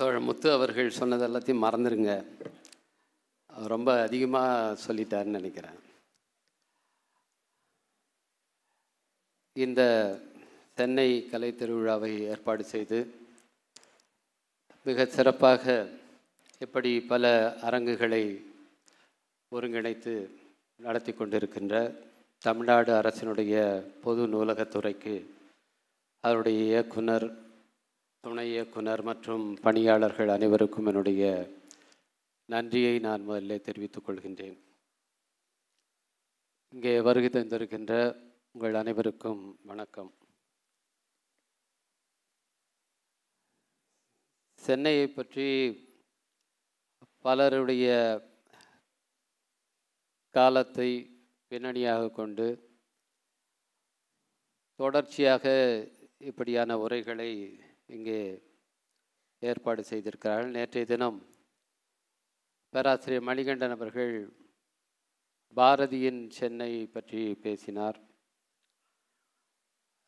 தோழர் முத்து அவர்கள் சொன்னது எல்லாத்தையும் மறந்துடுங்க அவர் ரொம்ப அதிகமாக சொல்லிட்டாருன்னு நினைக்கிறேன். இந்த சென்னை கலை திருவிழாவை ஏற்பாடு செய்து மிக சிறப்பாக இப்படி பல அரங்குகளை ஒருங்கிணைத்து நடத்தி கொண்டிருக்கின்ற தமிழ்நாடு அரசினுடைய பொது நூலகத்துறைக்கு அவருடைய இயக்குனர் துணை இயக்குனர் மற்றும் பணியாளர்கள் அனைவருக்கும் என்னுடைய நன்றியை நான் முதல்ல தெரிவித்துக் கொள்கின்றேன். இங்கே வருகை தந்திருக்கின்ற உங்கள் அனைவருக்கும் வணக்கம். சென்னையை பற்றி பலருடைய காலத்தை பின்னணியாக கொண்டு தொடர்ச்சியாக இப்படியான உரைகளை இங்கே ஏற்பாடு செய்திருக்கிறார்கள். நேற்றைய தினம் பேராசிரியர் மணிகண்டன் அவர்கள் பாரதியின் சென்னை பற்றி பேசினார்.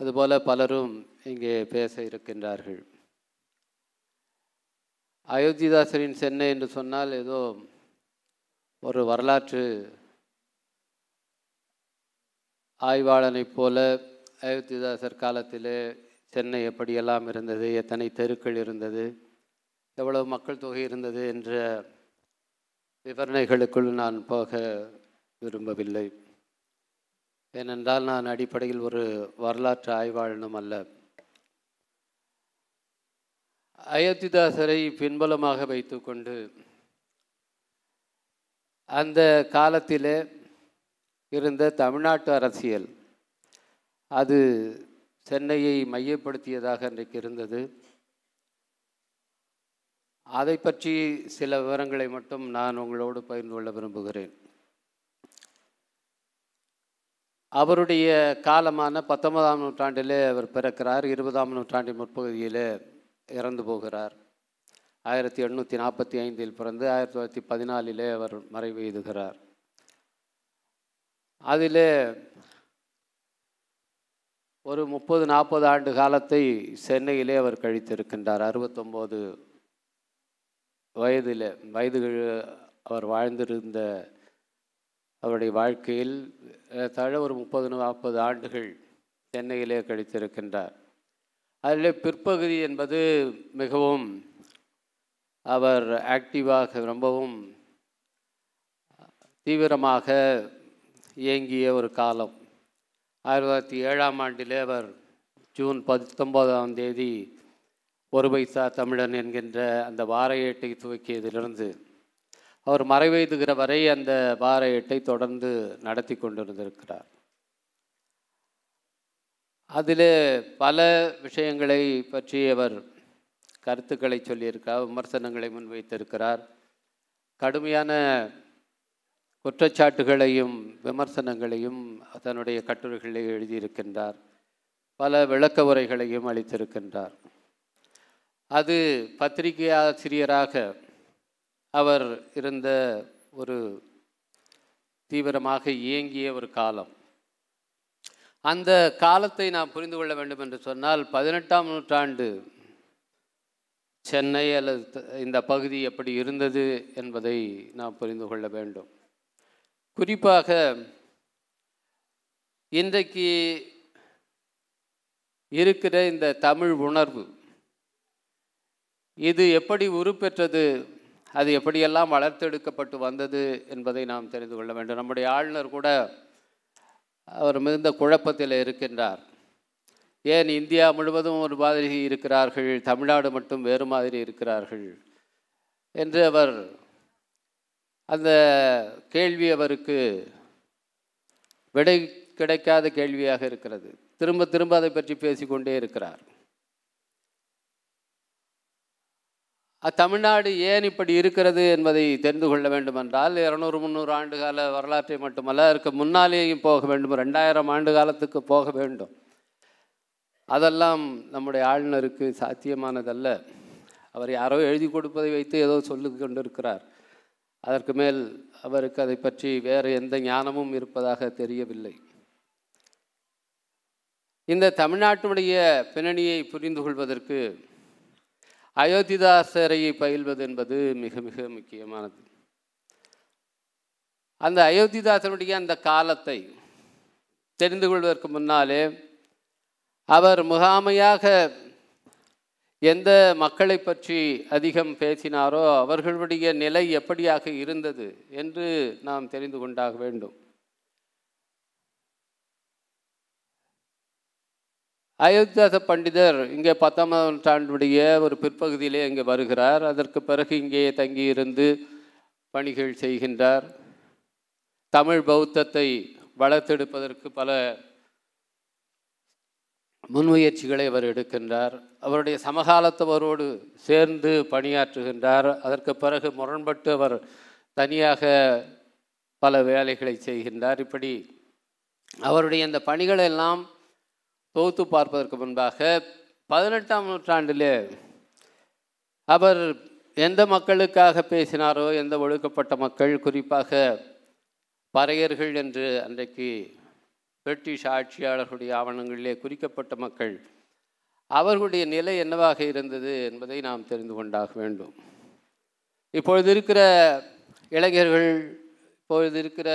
அதுபோல பலரும் இங்கே பேச இருக்கின்றார்கள். அயோத்திதாசரின் சென்னை என்று சொன்னால் ஏதோ ஒரு வரலாற்று ஆய்வாளனைப் போல அயோத்திதாசர் காலத்திலே சென்னை எப்படியெல்லாம் இருந்தது எத்தனை தெருக்கள் இருந்தது எவ்வளவு மக்கள் தொகை இருந்தது என்ற விவரணைகளுக்குள் நான் போக விரும்பவில்லை. ஏனென்றால் நான் அடிப்படையில் ஒரு வரலாற்று ஆய்வாளனும் அல்ல. அயோத்திதாசரை பின்பலமாக வைத்துக்கொண்டு அந்த காலத்திலே இருந்த தமிழ்நாட்டு அரசியல் அது சென்னையை மையப்படுத்தியதாக அன்றைக்கு இருந்தது. அதை பற்றி சில விவரங்களை மட்டும் நான் உங்களோடு பகிர்ந்து கொள்ள விரும்புகிறேன். அவருடைய காலமான பத்தொன்பதாம் நூற்றாண்டிலே அவர் பிறக்கிறார். இருபதாம் நூற்றாண்டின் முற்பகுதியிலே இறந்து போகிறார். ஆயிரத்தி எண்ணூற்றி நாற்பத்தி ஐந்தில் பிறந்து ஆயிரத்தி தொள்ளாயிரத்தி பதினாலிலே அவர் மறைவு எழுதுகிறார் அதில் ஒரு முப்பது நாற்பது ஆண்டு காலத்தை சென்னையிலே அவர் கழித்திருக்கின்றார். அறுபத்தொம்போது வயதில் வயதுகள் அவர் வாழ்ந்திருந்த அவருடைய வாழ்க்கையில் தழ ஒரு முப்பது நாற்பது ஆண்டுகள் சென்னையிலே கழித்திருக்கின்றார். அதில் பிற்பகுதி என்பது மிகவும் அவர் ஆக்டிவாக ரொம்பவும் தீவிரமாக இயங்கிய ஒரு காலம். ஆயிரத்தி தொள்ளாயிரத்தி ஏழாம் ஆண்டிலே அவர் ஜூன் பத்தொம்போதாம் தேதி ஒரு பைசா தமிழன் என்கின்ற அந்த வார ஏட்டை துவக்கியதிலிருந்து அவர் மறைவெய்துகிற வரை அந்த வார ஏட்டை தொடர்ந்து நடத்தி கொண்டிருந்திருக்கிறார். அதில் பல விஷயங்களை பற்றி அவர் கருத்துக்களை சொல்லியிருக்கிறார் விமர்சனங்களை முன்வைத்திருக்கிறார். கடுமையான குற்றச்சாட்டுகளையும் விமர்சனங்களையும் தன்னுடைய கட்டுரைகளில் எழுதியிருக்கின்றார். பல விளக்க உரைகளையும் அளித்திருக்கின்றார். அது பத்திரிகை ஆசிரியராக அவர் இருந்த ஒரு தீவிரமாக இயங்கிய ஒரு காலம். அந்த காலத்தை நாம் புரிந்து கொள்ள வேண்டும் என்று சொன்னால் பதினெட்டாம் நூற்றாண்டு சென்னை அல்லது இந்த பகுதி எப்படி இருந்தது என்பதை நாம் புரிந்து கொள்ள வேண்டும். குறிப்பாக இன்றைக்கு இருக்கிற இந்த தமிழ் உணர்வு இது எப்படி உருப்பெற்றது அது எப்படியெல்லாம் வளர்த்தெடுக்கப்பட்டு வந்தது என்பதை நாம் தெரிந்து கொள்ள வேண்டும். நம்முடைய ஆளுநர் கூட அவர் மிகுந்த குழப்பத்தில் இருக்கின்றார். ஏன் இந்தியா முழுவதும் ஒரு மாதிரி இருக்கிறார்கள்? தமிழ்நாடு மட்டும் வேறு மாதிரி இருக்கிறார்கள்? என்று அவர் அந்த கேள்வி அவருக்கு விடை கிடைக்காத கேள்வியாக இருக்கிறது. திரும்ப திரும்ப அதை பற்றி பேசிக்கொண்டே இருக்கிறார். தமிழ்நாடு ஏன் இப்படி இருக்கிறது என்பதை தெரிந்து கொள்ள வேண்டுமென்றால் இரநூறு முந்நூறு ஆண்டு கால வரலாற்றை மட்டுமல்ல அதற்கு முன்னாலேயும் போக வேண்டும். ரெண்டாயிரம் ஆண்டு காலத்துக்கு போக வேண்டும். அதெல்லாம் நம்முடைய ஆளுநருக்கு சாத்தியமானதல்ல. அவர் யாரோ எழுதி கொடுப்பதை வைத்து ஏதோ சொல்லி கொண்டிருக்கிறார். அதற்கு மேல் அவருக்கு அதை பற்றி வேறு எந்த ஞானமும் இருப்பதாக தெரியவில்லை. இந்த தமிழ்நாட்டினுடைய பின்னணியை புரிந்து கொள்வதற்கு அயோத்திதாசரை பயில்வது என்பது மிக மிக முக்கியமானது. அந்த அயோத்திதாசனுடைய அந்த காலத்தை தெரிந்து கொள்வதற்கு முன்னாலே அவர் முகாமையாக எந்த மக்களை பற்றி அதிகம் பேசினாரோ அவர்களுடைய நிலை எப்படியாக இருந்தது என்று நாம் தெரிந்து கொண்டாக வேண்டும். அயோத்தியாச பண்டிதர் இங்கே பத்தாம் நூற்றாண்டுடைய ஒரு பிற்பகுதியிலே இங்கே வருகிறார். அதற்கு பிறகு இங்கே தங்கியிருந்து பணிகள் செய்கின்றார். தமிழ் பௌத்தத்தை வளர்த்தெடுப்பதற்கு பல முன்முயற்சிகளை அவர் எடுக்கின்றார். அவருடைய சமகாலத்தவரோடு சேர்ந்து பணியாற்றுகின்றார். அதற்கு பிறகு முரண்பட்டு அவர் தனியாக பல வேலைகளை செய்கின்றார். இப்படி அவருடைய இந்த பணிகளெல்லாம் தொகுத்து பார்ப்பதற்கு முன்பாக பதினெட்டாம் நூற்றாண்டிலே அவர் எந்த மக்களுக்காக பேசினாரோ எந்த ஒழுக்கப்பட்ட மக்கள் குறிப்பாக பறையர்கள் என்று அன்றைக்கு பிரிட்டிஷ் ஆட்சியாளர்களுடைய ஆவணங்களிலே குறிக்கப்பட்ட மக்கள் அவர்களுடைய நிலை என்னவாக இருந்தது என்பதை நாம் தெரிந்து கொண்டாக வேண்டும். இப்பொழுது இருக்கிற இளைஞர்கள் இப்பொழுது இருக்கிற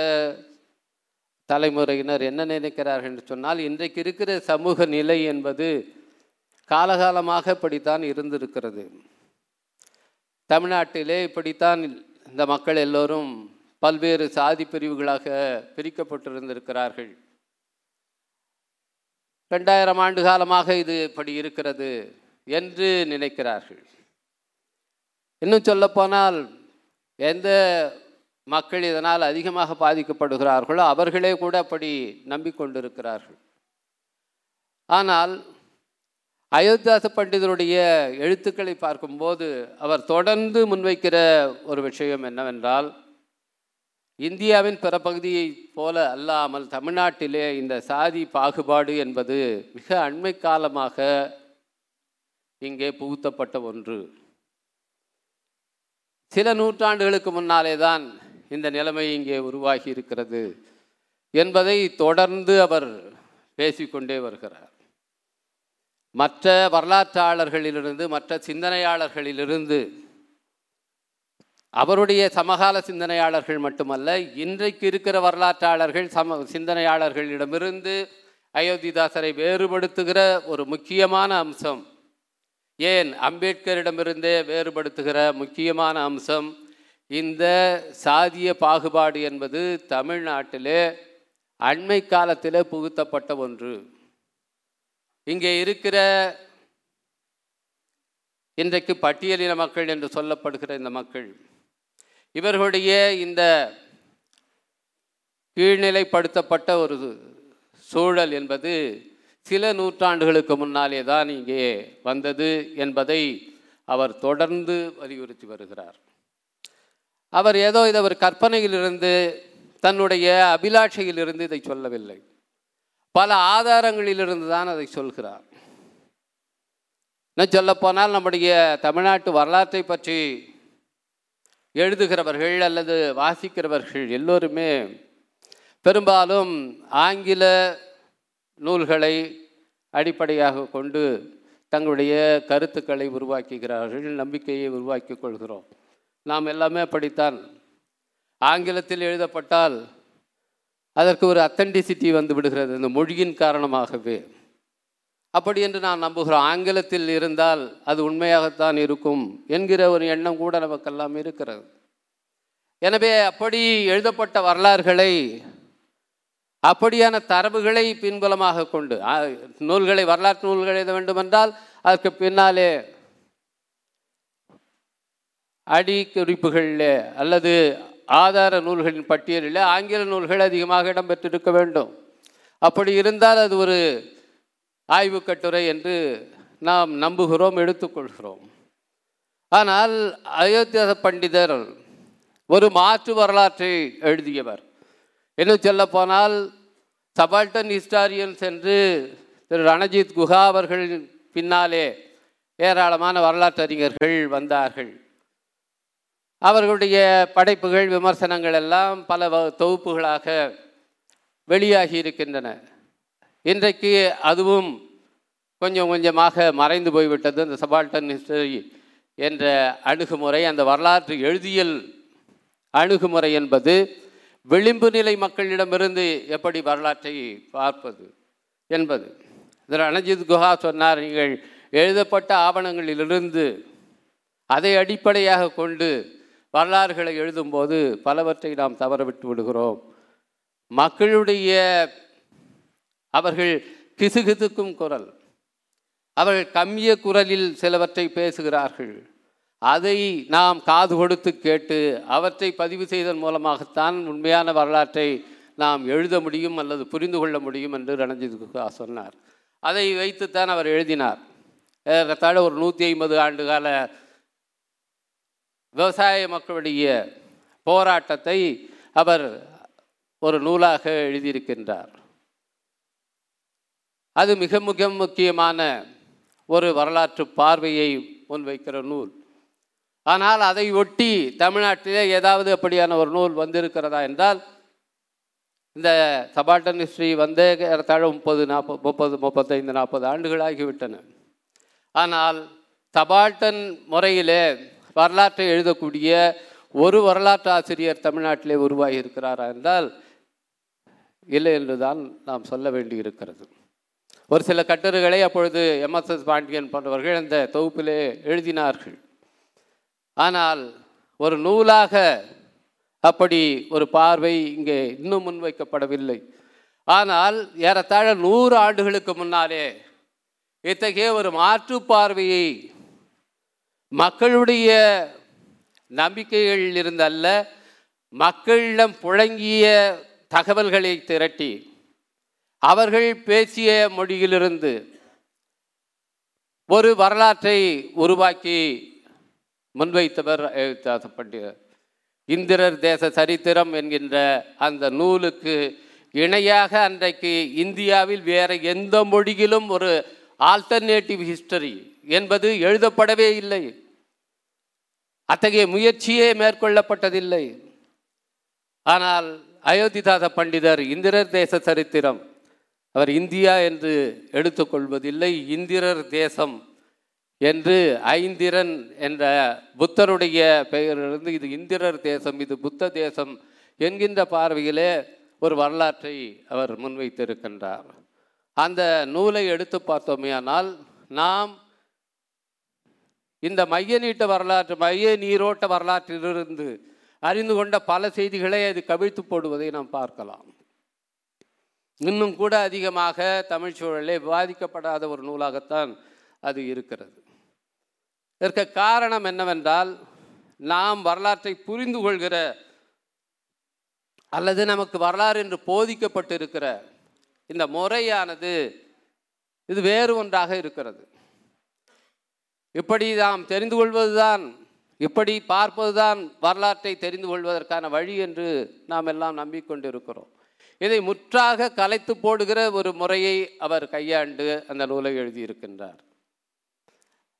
தலைமுறையினர் என்ன நினைக்கிறார்கள் என்று சொன்னால் இன்றைக்கு இருக்கிற சமூக நிலை என்பது காலகாலமாக இப்படித்தான் இருந்திருக்கிறது. தமிழ்நாட்டிலே இப்படித்தான் இந்த மக்கள் எல்லோரும் பல்வேறு சாதி பிரிவுகளாக பிரிக்கப்பட்டிருந்திருக்கிறார்கள். ரெண்டாயிரம் ஆண்டு காலமாக இது இப்படி இருக்கிறது என்று நினைக்கிறார்கள். இன்னும் சொல்லப்போனால் எந்த மக்கள் இதனால் அதிகமாக பாதிக்கப்படுகிறார்களோ அவர்களே கூட அப்படி நம்பிக்கொண்டிருக்கிறார்கள். ஆனால் அயோத்தியாச பண்டிதருடைய எழுத்துக்களை பார்க்கும்போது அவர் தொடர்ந்து முன்வைக்கிற ஒரு விஷயம் என்னவென்றால் இந்தியாவின் பிற பகுதியைப் போல அல்லாமல் தமிழ்நாட்டிலே இந்த சாதி பாகுபாடு என்பது மிக அண்மை காலமாக இங்கே புகுத்தப்பட்ட ஒன்று. சில நூற்றாண்டுகளுக்கு முன்னாலே தான் இந்த நிலைமை இங்கே உருவாகி இருக்கிறது என்பதை தொடர்ந்து அவர் பேசிக்கொண்டே வருகிறார். மற்ற வரலாற்றாளர்களிலிருந்து மற்ற சிந்தனையாளர்களிலிருந்து அவருடைய சமகால சிந்தனையாளர்கள் மட்டுமல்ல இன்றைக்கு இருக்கிற வரலாற்றாளர்கள் சம சிந்தனையாளர்களிடமிருந்து அயோத்திதாசரை வேறுபடுத்துகிற ஒரு முக்கியமான அம்சம் ஏன் அம்பேத்கரிடமிருந்தே வேறுபடுத்துகிற முக்கியமான அம்சம் இந்த சாதிய பாகுபாடு என்பது தமிழ்நாட்டிலே அண்மை காலத்தில் புகுத்தப்பட்ட ஒன்று. இங்கே இருக்கிற இன்றைக்கு பட்டியலின மக்கள் என்று சொல்லப்படுகிற இந்த மக்கள் இவர்களுடைய இந்த கீழ்நிலைப்படுத்தப்பட்ட ஒரு சூழல் என்பது சில நூற்றாண்டுகளுக்கு முன்னாலே தான் இங்கே வந்தது என்பதை அவர் தொடர்ந்து வலியுறுத்தி வருகிறார். அவர் ஏதோ இதை ஒரு கற்பனையிலிருந்து தன்னுடைய அபிலாட்சையிலிருந்து இதை சொல்லவில்லை. பல ஆதாரங்களிலிருந்து தான் அதை சொல்கிறார். இன்னும் சொல்லப்போனால் நம்முடைய தமிழ்நாட்டு வரலாற்றை பற்றி எழுதுகிறவர்கள் அல்லது வாசிக்கிறவர்கள் எல்லோருமே பெரும்பாலும் ஆங்கில நூல்களை அடிப்படையாக கொண்டு தங்களுடைய கருத்துக்களை உருவாக்குகிறார்கள் நம்பிக்கையை உருவாக்கி கொள்கிறோம். நாம் எல்லாமே அப்படித்தான். ஆங்கிலத்தில் எழுதப்பட்டால் அதற்கு ஒரு அத்தன்டிசிட்டி வந்து விடுகிறது இந்த மொழியின் காரணமாகவே. அப்படி என்று நான் நம்புகிறோம். ஆங்கிலத்தில் இருந்தால் அது உண்மையாகத்தான் இருக்கும் என்கிற ஒரு எண்ணம் கூட நமக்கெல்லாம் இருக்கிறது. எனவே அப்படி எழுதப்பட்ட வரலாறுகளை அப்படியான தரவுகளை பின்புலமாக கொண்டு நூல்களை வரலாற்று நூல்கள் எழுத வேண்டுமென்றால் அதற்கு பின்னாலே அடிக்குறிப்புகளில் அல்லது ஆதார நூல்களின் பட்டியலில் ஆங்கில நூல்கள் அதிகமாக இடம்பெற்றிருக்க வேண்டும். அப்படி இருந்தால் அது ஒரு ஆய்வு கட்டுரை என்று நாம் நம்புகிறோம் எடுத்துக்கொள்கிறோம். ஆனால் அயோத்தியாச பண்டிதர் ஒரு மாற்று வரலாற்றை எழுதியவர். இன்னும் சொல்லப்போனால் சபால்டன் ஹிஸ்டாரியன்ஸ் என்று திரு ரணஜித் குஹா அவர்களின் பின்னாலே ஏராளமான வரலாற்றறிஞர்கள் வந்தார்கள். அவர்களுடைய படைப்புகள் விமர்சனங்கள் எல்லாம் பல தொகுப்புகளாக வெளியாகி இருக்கின்றன. இன்றைக்கு அதுவும் கொஞ்சம் கொஞ்சமாக மறைந்து போய்விட்டது. இந்த சபால்டன் ஹிஸ்டரி என்ற அணுகுமுறை அந்த வரலாற்று எழுதியல் அணுகுமுறை என்பது விளிம்பு நிலை மக்களிடமிருந்து எப்படி வரலாற்றை பார்ப்பது என்பது. இதில் அனஜித் குஹா சொன்னார் நீங்கள் எழுதப்பட்ட ஆவணங்களிலிருந்து அதை அடிப்படையாக கொண்டு வரலாறுகளை எழுதும்போது பலவற்றை நாம் தவறவிட்டு விடுகிறோம். மக்களுடைய அவர்கள் கிசுகிசுக்கும் குரல். அவர்கள் கம்மிய குரலில் சிலவற்றை பேசுகிறார்கள். அதை நாம் காது கொடுத்து கேட்டு அவற்றை பதிவு செய்தன் மூலமாகத்தான் உண்மையான வரலாற்றை நாம் எழுத முடியும் அல்லது புரிந்து கொள்ள முடியும் என்று ரணஜித் குஹா சொன்னார். அதை வைத்துத்தான் அவர் எழுதினார். ஏறத்தாழ ஒரு நூற்றி ஐம்பது ஆண்டு கால விவசாய மக்களுடைய போராட்டத்தை அவர் ஒரு நூலாக எழுதியிருக்கின்றார். அது மிக மிக முக்கியமான ஒரு வரலாற்று பார்வையை முன்வைக்கிற நூல். ஆனால் அதை ஒட்டி தமிழ்நாட்டிலே ஏதாவது அப்படியான ஒரு நூல் வந்திருக்கிறதா என்றால் இந்த சபாட்டன் ஹிஸ்ட்ரி வந்தே ஏறத்தாழ முப்பது நாற்பது முப்பது முப்பத்தைந்து நாற்பது ஆண்டுகளாகிவிட்டன ஆனால் சபால்டன் முறையிலே வரலாற்றை எழுதக்கூடிய ஒரு வரலாற்று ஆசிரியர் தமிழ்நாட்டிலே உருவாகி இருக்கிறாரா என்றால் இல்லை என்றுதான் நாம் சொல்ல வேண்டியிருக்கிறது. ஒரு சில கட்டுரைகளை அப்பொழுது எம்எஸ்எஸ் பாண்டியன் போன்றவர்கள் அந்த தொகுப்பிலே எழுதினார்கள். ஆனால் ஒரு நூலாக அப்படி ஒரு பார்வை இங்கே இன்னும் முன்வைக்கப்படவில்லை. ஆனால் ஏறத்தாழ நூறு ஆண்டுகளுக்கு முன்னாலே இத்தகைய ஒரு மாற்று பார்வையை மக்களுடைய நம்பிக்கைகளில் இருந்தல்ல மக்களிடம் புழங்கிய தகவல்களை திரட்டி அவர்கள் பேசிய மொழியிலிருந்து ஒரு வரலாற்றை உருவாக்கி முன்வைத்தவர் எழுத்தாச பண்டிதர். இந்திரர் தேச சரித்திரம் என்கின்ற அந்த நூலுக்கு இணையாக அன்றைக்கு இந்தியாவில் வேறு எந்த மொழியிலும் ஒரு ஆல்டர்னேட்டிவ் ஹிஸ்டரி என்பது எழுதப்படவே இல்லை. அத்தகைய முயற்சியே மேற்கொள்ளப்பட்டதில்லை. ஆனால் அயோத்திதாச பண்டிதர் இந்திரர் தேச சரித்திரம் அவர் இந்தியா என்று எடுத்துக்கொள்வதில்லை இந்திரர் தேசம் என்று ஐந்திரன் என்ற புத்தருடைய பெயரிலிருந்து இது இந்திரர் தேசம் இது புத்த தேசம் என்கின்ற பார்வையிலே ஒரு வரலாற்றை அவர் முன்வைத்திருக்கின்றார். அந்த நூலை எடுத்து பார்த்தோமேயானால் நாம் இந்த மைய நீட்ட வரலாற்று மைய நீரோட்ட வரலாற்றிலிருந்து அறிந்து கொண்ட பல செய்திகளை அது கவிழ்த்து போடுவதை நாம் பார்க்கலாம். இன்னும் கூட அதிகமாக தமிழ் சூழலே விவாதிக்கப்படாத ஒரு நூலாகத்தான் அது இருக்கிறது. இதற்கு காரணம் என்னவென்றால் நாம் வரலாற்றை புரிந்து கொள்கிற அல்லது நமக்கு வரலாறு என்று போதிக்கப்பட்டிருக்கிற இந்த முறையானது இது வேறு ஒன்றாக இருக்கிறது. இப்படி நாம் தெரிந்து கொள்வதுதான் இப்படி பார்ப்பதுதான் வரலாற்றை தெரிந்து கொள்வதற்கான வழி என்று நாம் எல்லாம் நம்பிக்கொண்டிருக்கிறோம். இதை முற்றாக கலைத்து போடுகிற ஒரு முறையை அவர் கையாண்டு அந்த நூலை எழுதியிருக்கின்றார்.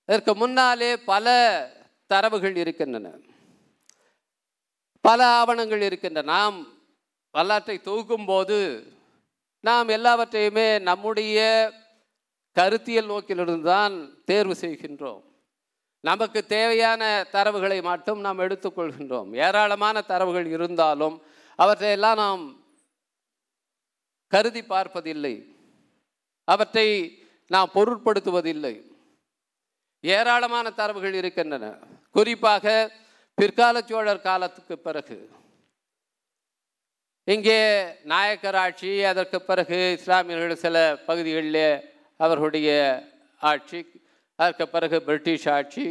இதற்கு முன்னாலே பல தரவுகள் இருக்கின்றன. பல ஆவணங்கள் இருக்கின்றன. நாம் வரலாற்றை தொகுக்கும் போது நாம் எல்லாவற்றையுமே நம்முடைய கருத்தியல் நோக்கிலிருந்து தான் தேர்வு செய்கின்றோம். நமக்கு தேவையான தரவுகளை மட்டும் நாம் எடுத்துக்கொள்கின்றோம் ஏராளமான தரவுகள் இருந்தாலும் அவற்றையெல்லாம் நாம் கருதி பார்ப்பதில்லை. அவற்றை நாம் பொருட்படுத்துவதில்லை. ஏராளமான தரவுகள் இருக்கின்றன. குறிப்பாக பிற்கால சோழர் காலத்துக்கு பிறகு. இங்கே நாயக்கர் ஆட்சி அதற்கு பிறகு இஸ்லாமியர்கள் சில பகுதிகளிலே அவர்களுடைய ஆட்சி அதற்கு பிறகு பிரிட்டிஷ் ஆட்சி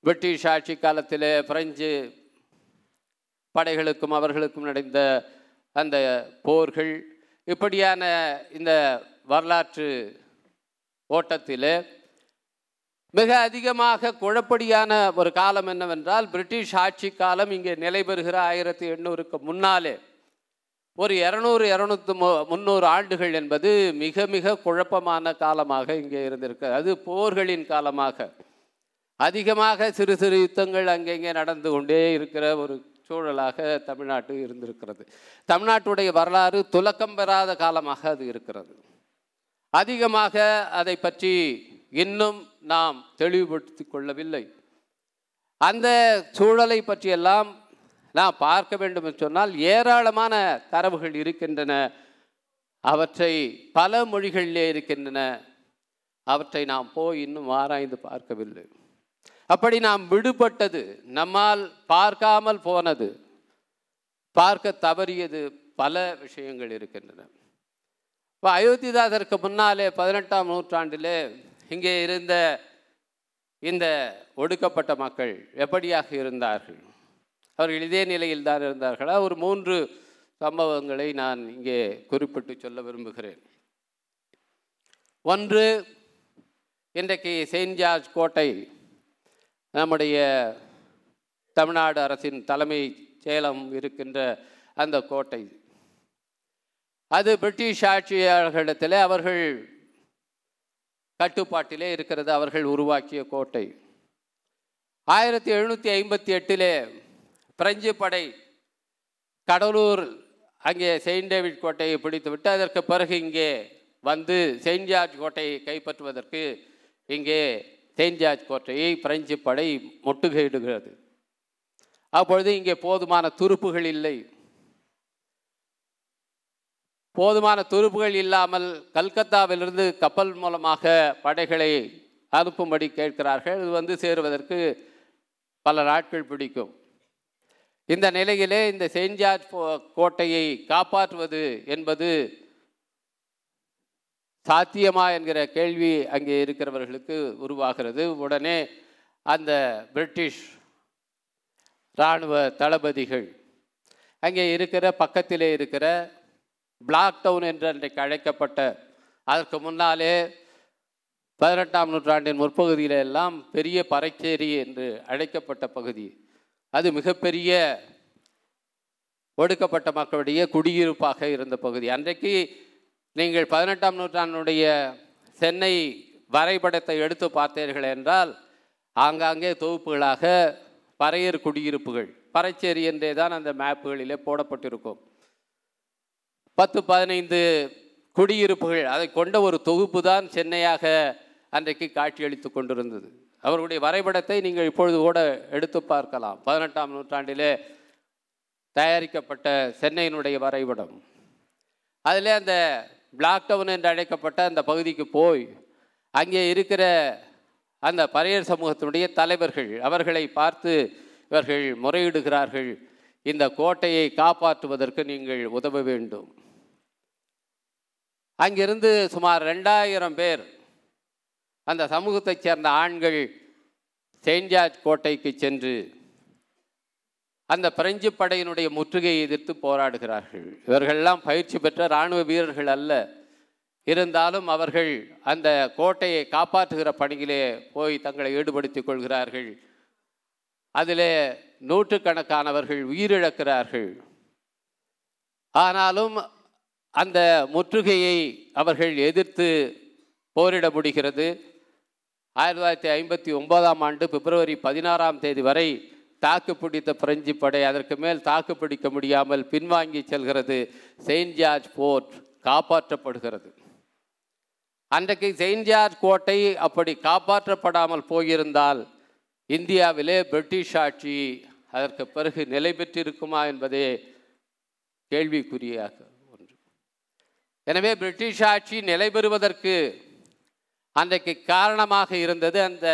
பிரிட்டிஷ் ஆட்சி காலத்தில் பிரெஞ்சு படைகளுக்கும் அவர்களுக்கும் நடந்த அந்த போர்கள் இப்படியான இந்த வரலாற்று ஓட்டத்தில் மிக அதிகமாக குழப்படியான ஒரு காலம் என்னவென்றால் பிரிட்டிஷ் ஆட்சி காலம் இங்கே நிலை பெறுகிற ஆயிரத்தி எண்ணூறுக்கு முன்னாலே. ஒரு இரநூறு இரநூத்து மு முந்நூறு ஆண்டுகள் என்பது மிக மிக குழப்பமான காலமாக இங்கே இருந்திருக்கு. அது போர்களின் காலமாக. அதிகமாக சிறு சிறு யுத்தங்கள் அங்கங்கே நடந்து கொண்டே இருக்கிற ஒரு சூழலாக தமிழ்நாட்டு இருந்திருக்கிறது. தமிழ்நாட்டுடைய வரலாறு துலக்கம் பெறாத காலமாக அது இருக்கிறது. அதிகமாக அதை பற்றி இன்னும் நாம் தெளிவுபடுத்தி கொள்ளவில்லை. அந்த சூழலை பற்றியெல்லாம் நாம் பார்க்க வேண்டும் என்று சொன்னால் ஏராளமான தரவுகள் இருக்கின்றன. அவற்றை பல மொழிகளிலே இருக்கின்றன. அவற்றை நாம் போய் இன்னும் ஆராய்ந்து பார்க்கவில்லை. அப்படி நாம் விடுபட்டது நம்மால் பார்க்காமல் போனது பார்க்க தவறியது பல விஷயங்கள் இருக்கின்றன. இப்போ அயோத்திதாசருக்கு முன்னாலே பதினெட்டாம் நூற்றாண்டிலே இங்கே இருந்த இந்த ஒடுக்கப்பட்ட மக்கள் எப்படியாக இருந்தார்கள்? அவர்கள் இதே நிலையில் தான் இருந்தார்களா? ஒரு மூன்று சம்பவங்களை நான் இங்கே குறிப்பிட்டு சொல்ல விரும்புகிறேன். ஒன்று இன்றைக்கு செயின்ட் ஜார்ஜ் கோட்டை நம்முடைய தமிழ்நாடு அரசின் தலைமை சேலம் இருக்கின்ற அந்த கோட்டை. அது பிரிட்டிஷ் ஆட்சியாளர்களிடத்தில் அவர்கள் கட்டுப்பாட்டிலே இருக்கிறது. அவர்கள் உருவாக்கிய கோட்டை. ஆயிரத்தி எழுநூற்றி ஐம்பத்தி எட்டிலே பிரெஞ்சு படை கடலூர் அங்கே செயின்ட் டேவிட் கோட்டையை பிடித்துவிட்டு அதற்கு பிறகு இங்கே வந்து செயின்ட் ஜார்ஜ் கோட்டையை கைப்பற்றுவதற்கு இங்கே தேஞ்சாஜ் ஜார்ஜ் கோட்டையை பிரெஞ்சு படை முட்டுகையிடுகிறது. அப்பொழுது இங்கே போதுமான துருப்புகள் இல்லை. போதுமான துருப்புகள் இல்லாமல் கல்கத்தாவிலிருந்து கப்பல் மூலமாக படைகளை அனுப்பும்படி கேட்கிறார்கள். இது வந்து சேருவதற்கு பல நாட்கள் பிடிக்கும். இந்த நிலையிலே இந்த செயின்ட் ஜார்ஜ் கோட்டையை காப்பாற்றுவது என்பது சாத்தியமா என்கிற கேள்வி அங்கே இருக்கிறவர்களுக்கு உருவாகிறது. உடனே அந்த பிரிட்டிஷ் இராணுவ தளபதிகள் அங்கே இருக்கிற பக்கத்திலே இருக்கிற பிளாக் டவுன் என்று அன்றைக்கு அழைக்கப்பட்ட அதற்கு முன்னாலே பதினெட்டாம் நூற்றாண்டின் முற்பகுதியில எல்லாம் பெரிய பறைச்சேரி என்று அழைக்கப்பட்ட பகுதி. அது மிகப்பெரிய ஒடுக்கப்பட்ட மக்களுடைய குடியிருப்பாக இருந்த பகுதி. அன்றைக்கு நீங்கள் பதினெட்டாம் நூற்றாண்டுடைய சென்னை வரைபடத்தை எடுத்து பார்த்தீர்கள் என்றால் ஆங்காங்கே தொகுப்புகளாக பறையர் குடியிருப்புகள் பறைச்சேரி என்றே தான் அந்த மேப்புகளிலே போடப்பட்டிருக்கும். பத்து பதினைந்து குடியிருப்புகள் அதை கொண்ட ஒரு தொகுப்பு தான் சென்னையாக அன்றைக்கு காட்சியளித்து கொண்டிருந்தது. அவர்களுடைய வரைபடத்தை நீங்கள் இப்பொழுது கூட எடுத்து பார்க்கலாம். பதினெட்டாம் நூற்றாண்டிலே தயாரிக்கப்பட்ட சென்னையினுடைய வரைபடம். அதில் அந்த பிளாக் டவுன் என்று அழைக்கப்பட்ட அந்த பகுதிக்கு போய் அங்கே இருக்கிற அந்த பறையர் சமூகத்தினுடைய தலைவர்கள் அவர்களை பார்த்து இவர்கள் முறையிடுகிறார்கள் இந்த கோட்டையை காப்பாற்றுவதற்கு நீங்கள் உதவ வேண்டும். அங்கிருந்து சுமார் ரெண்டாயிரம் பேர் அந்த சமூகத்தைச் சேர்ந்த ஆண்கள் செயின்ட் ஜார்ஜ் கோட்டைக்கு சென்று அந்த பிரெஞ்சு படையினுடைய முற்றுகையை எதிர்த்து போராடுகிறார்கள். இவர்களெல்லாம் பயிற்சி பெற்ற இராணுவ வீரர்கள் அல்ல. இருந்தாலும் அவர்கள் அந்த கோட்டையை காப்பாற்றுகிற பணியிலே போய் தங்களை ஈடுபடுத்திக் கொள்கிறார்கள். அதிலே நூற்றுக்கணக்கானவர்கள் உயிரிழக்கிறார்கள். ஆனாலும் அந்த முற்றுகையை அவர்கள் எதிர்த்து போரிட முடிகிறது. ஆயிரத்தி தொள்ளாயிரத்தி ஐம்பத்தி ஒன்பதாம் ஆண்டு பிப்ரவரி பதினாறாம் தேதி வரை தாக்கு பிடித்த பிரெஞ்சு படை அதற்கு மேல் தாக்கு பிடிக்க முடியாமல் பின்வாங்கி செல்கிறது. செயின்ட் ஜார்ஜ் போர்ட் காப்பாற்றப்படுகிறது. அன்றைக்கு செயின்ட் ஜார்ஜ் கோட்டை அப்படி காப்பாற்றப்படாமல் போயிருந்தால் இந்தியாவிலே பிரிட்டிஷ் ஆட்சி அதற்கு பிறகு நிலை பெற்றிருக்குமா என்பதே கேள்விக்குறியாக ஒன்று. எனவே பிரிட்டிஷ் ஆட்சி நிலை பெறுவதற்கு அன்றைக்கு காரணமாக இருந்தது அந்த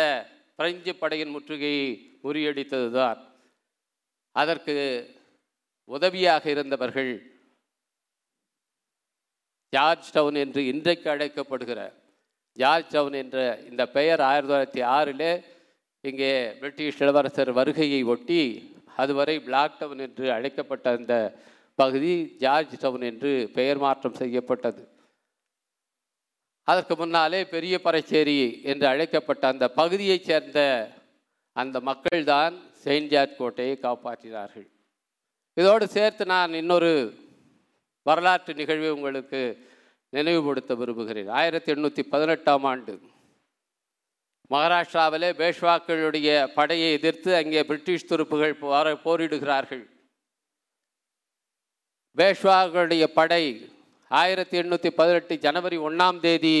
பிரெஞ்சு படையின் முற்றுகையை முறியடித்தது தான் அதற்கு உதவியாக இருந்தவர்கள் ஜார்ஜ் டவுன் என்று இன்றைக்கு அழைக்கப்படுகிற ஜார்ஜ் டவுன் என்ற இந்த பெயர் ஆயிரத்தி தொள்ளாயிரத்தி ஆறிலே இங்கே பிரிட்டிஷ் இளவரசர் வருகையை ஒட்டி அதுவரை பிளாக் டவுன் என்று அழைக்கப்பட்ட அந்த பகுதி ஜார்ஜ் டவுன் என்று பெயர் மாற்றம் செய்யப்பட்டது. அதற்கு முன்னாலே பெரிய பறைச்சேரி என்று அழைக்கப்பட்ட அந்த பகுதியைச் சேர்ந்த அந்த மக்கள்தான் செயின்ட் ஜார்ஜ் கோட்டையை காப்பாற்றினார்கள். இதோடு சேர்த்து நான் இன்னொரு வரலாற்று நிகழ்வை உங்களுக்கு நினைவுபடுத்த விரும்புகிறேன். ஆயிரத்தி எண்ணூற்றி பதினெட்டாம் ஆண்டு மகாராஷ்டிராவிலே பேஷ்வாக்களுடைய படையை எதிர்த்து அங்கே பிரிட்டிஷ் துருப்புகள் போர போரிடுகிறார்கள். பேஷ்வாக்களுடைய படை ஆயிரத்தி எண்ணூற்றி பதினெட்டு ஜனவரி ஒன்றாம் தேதி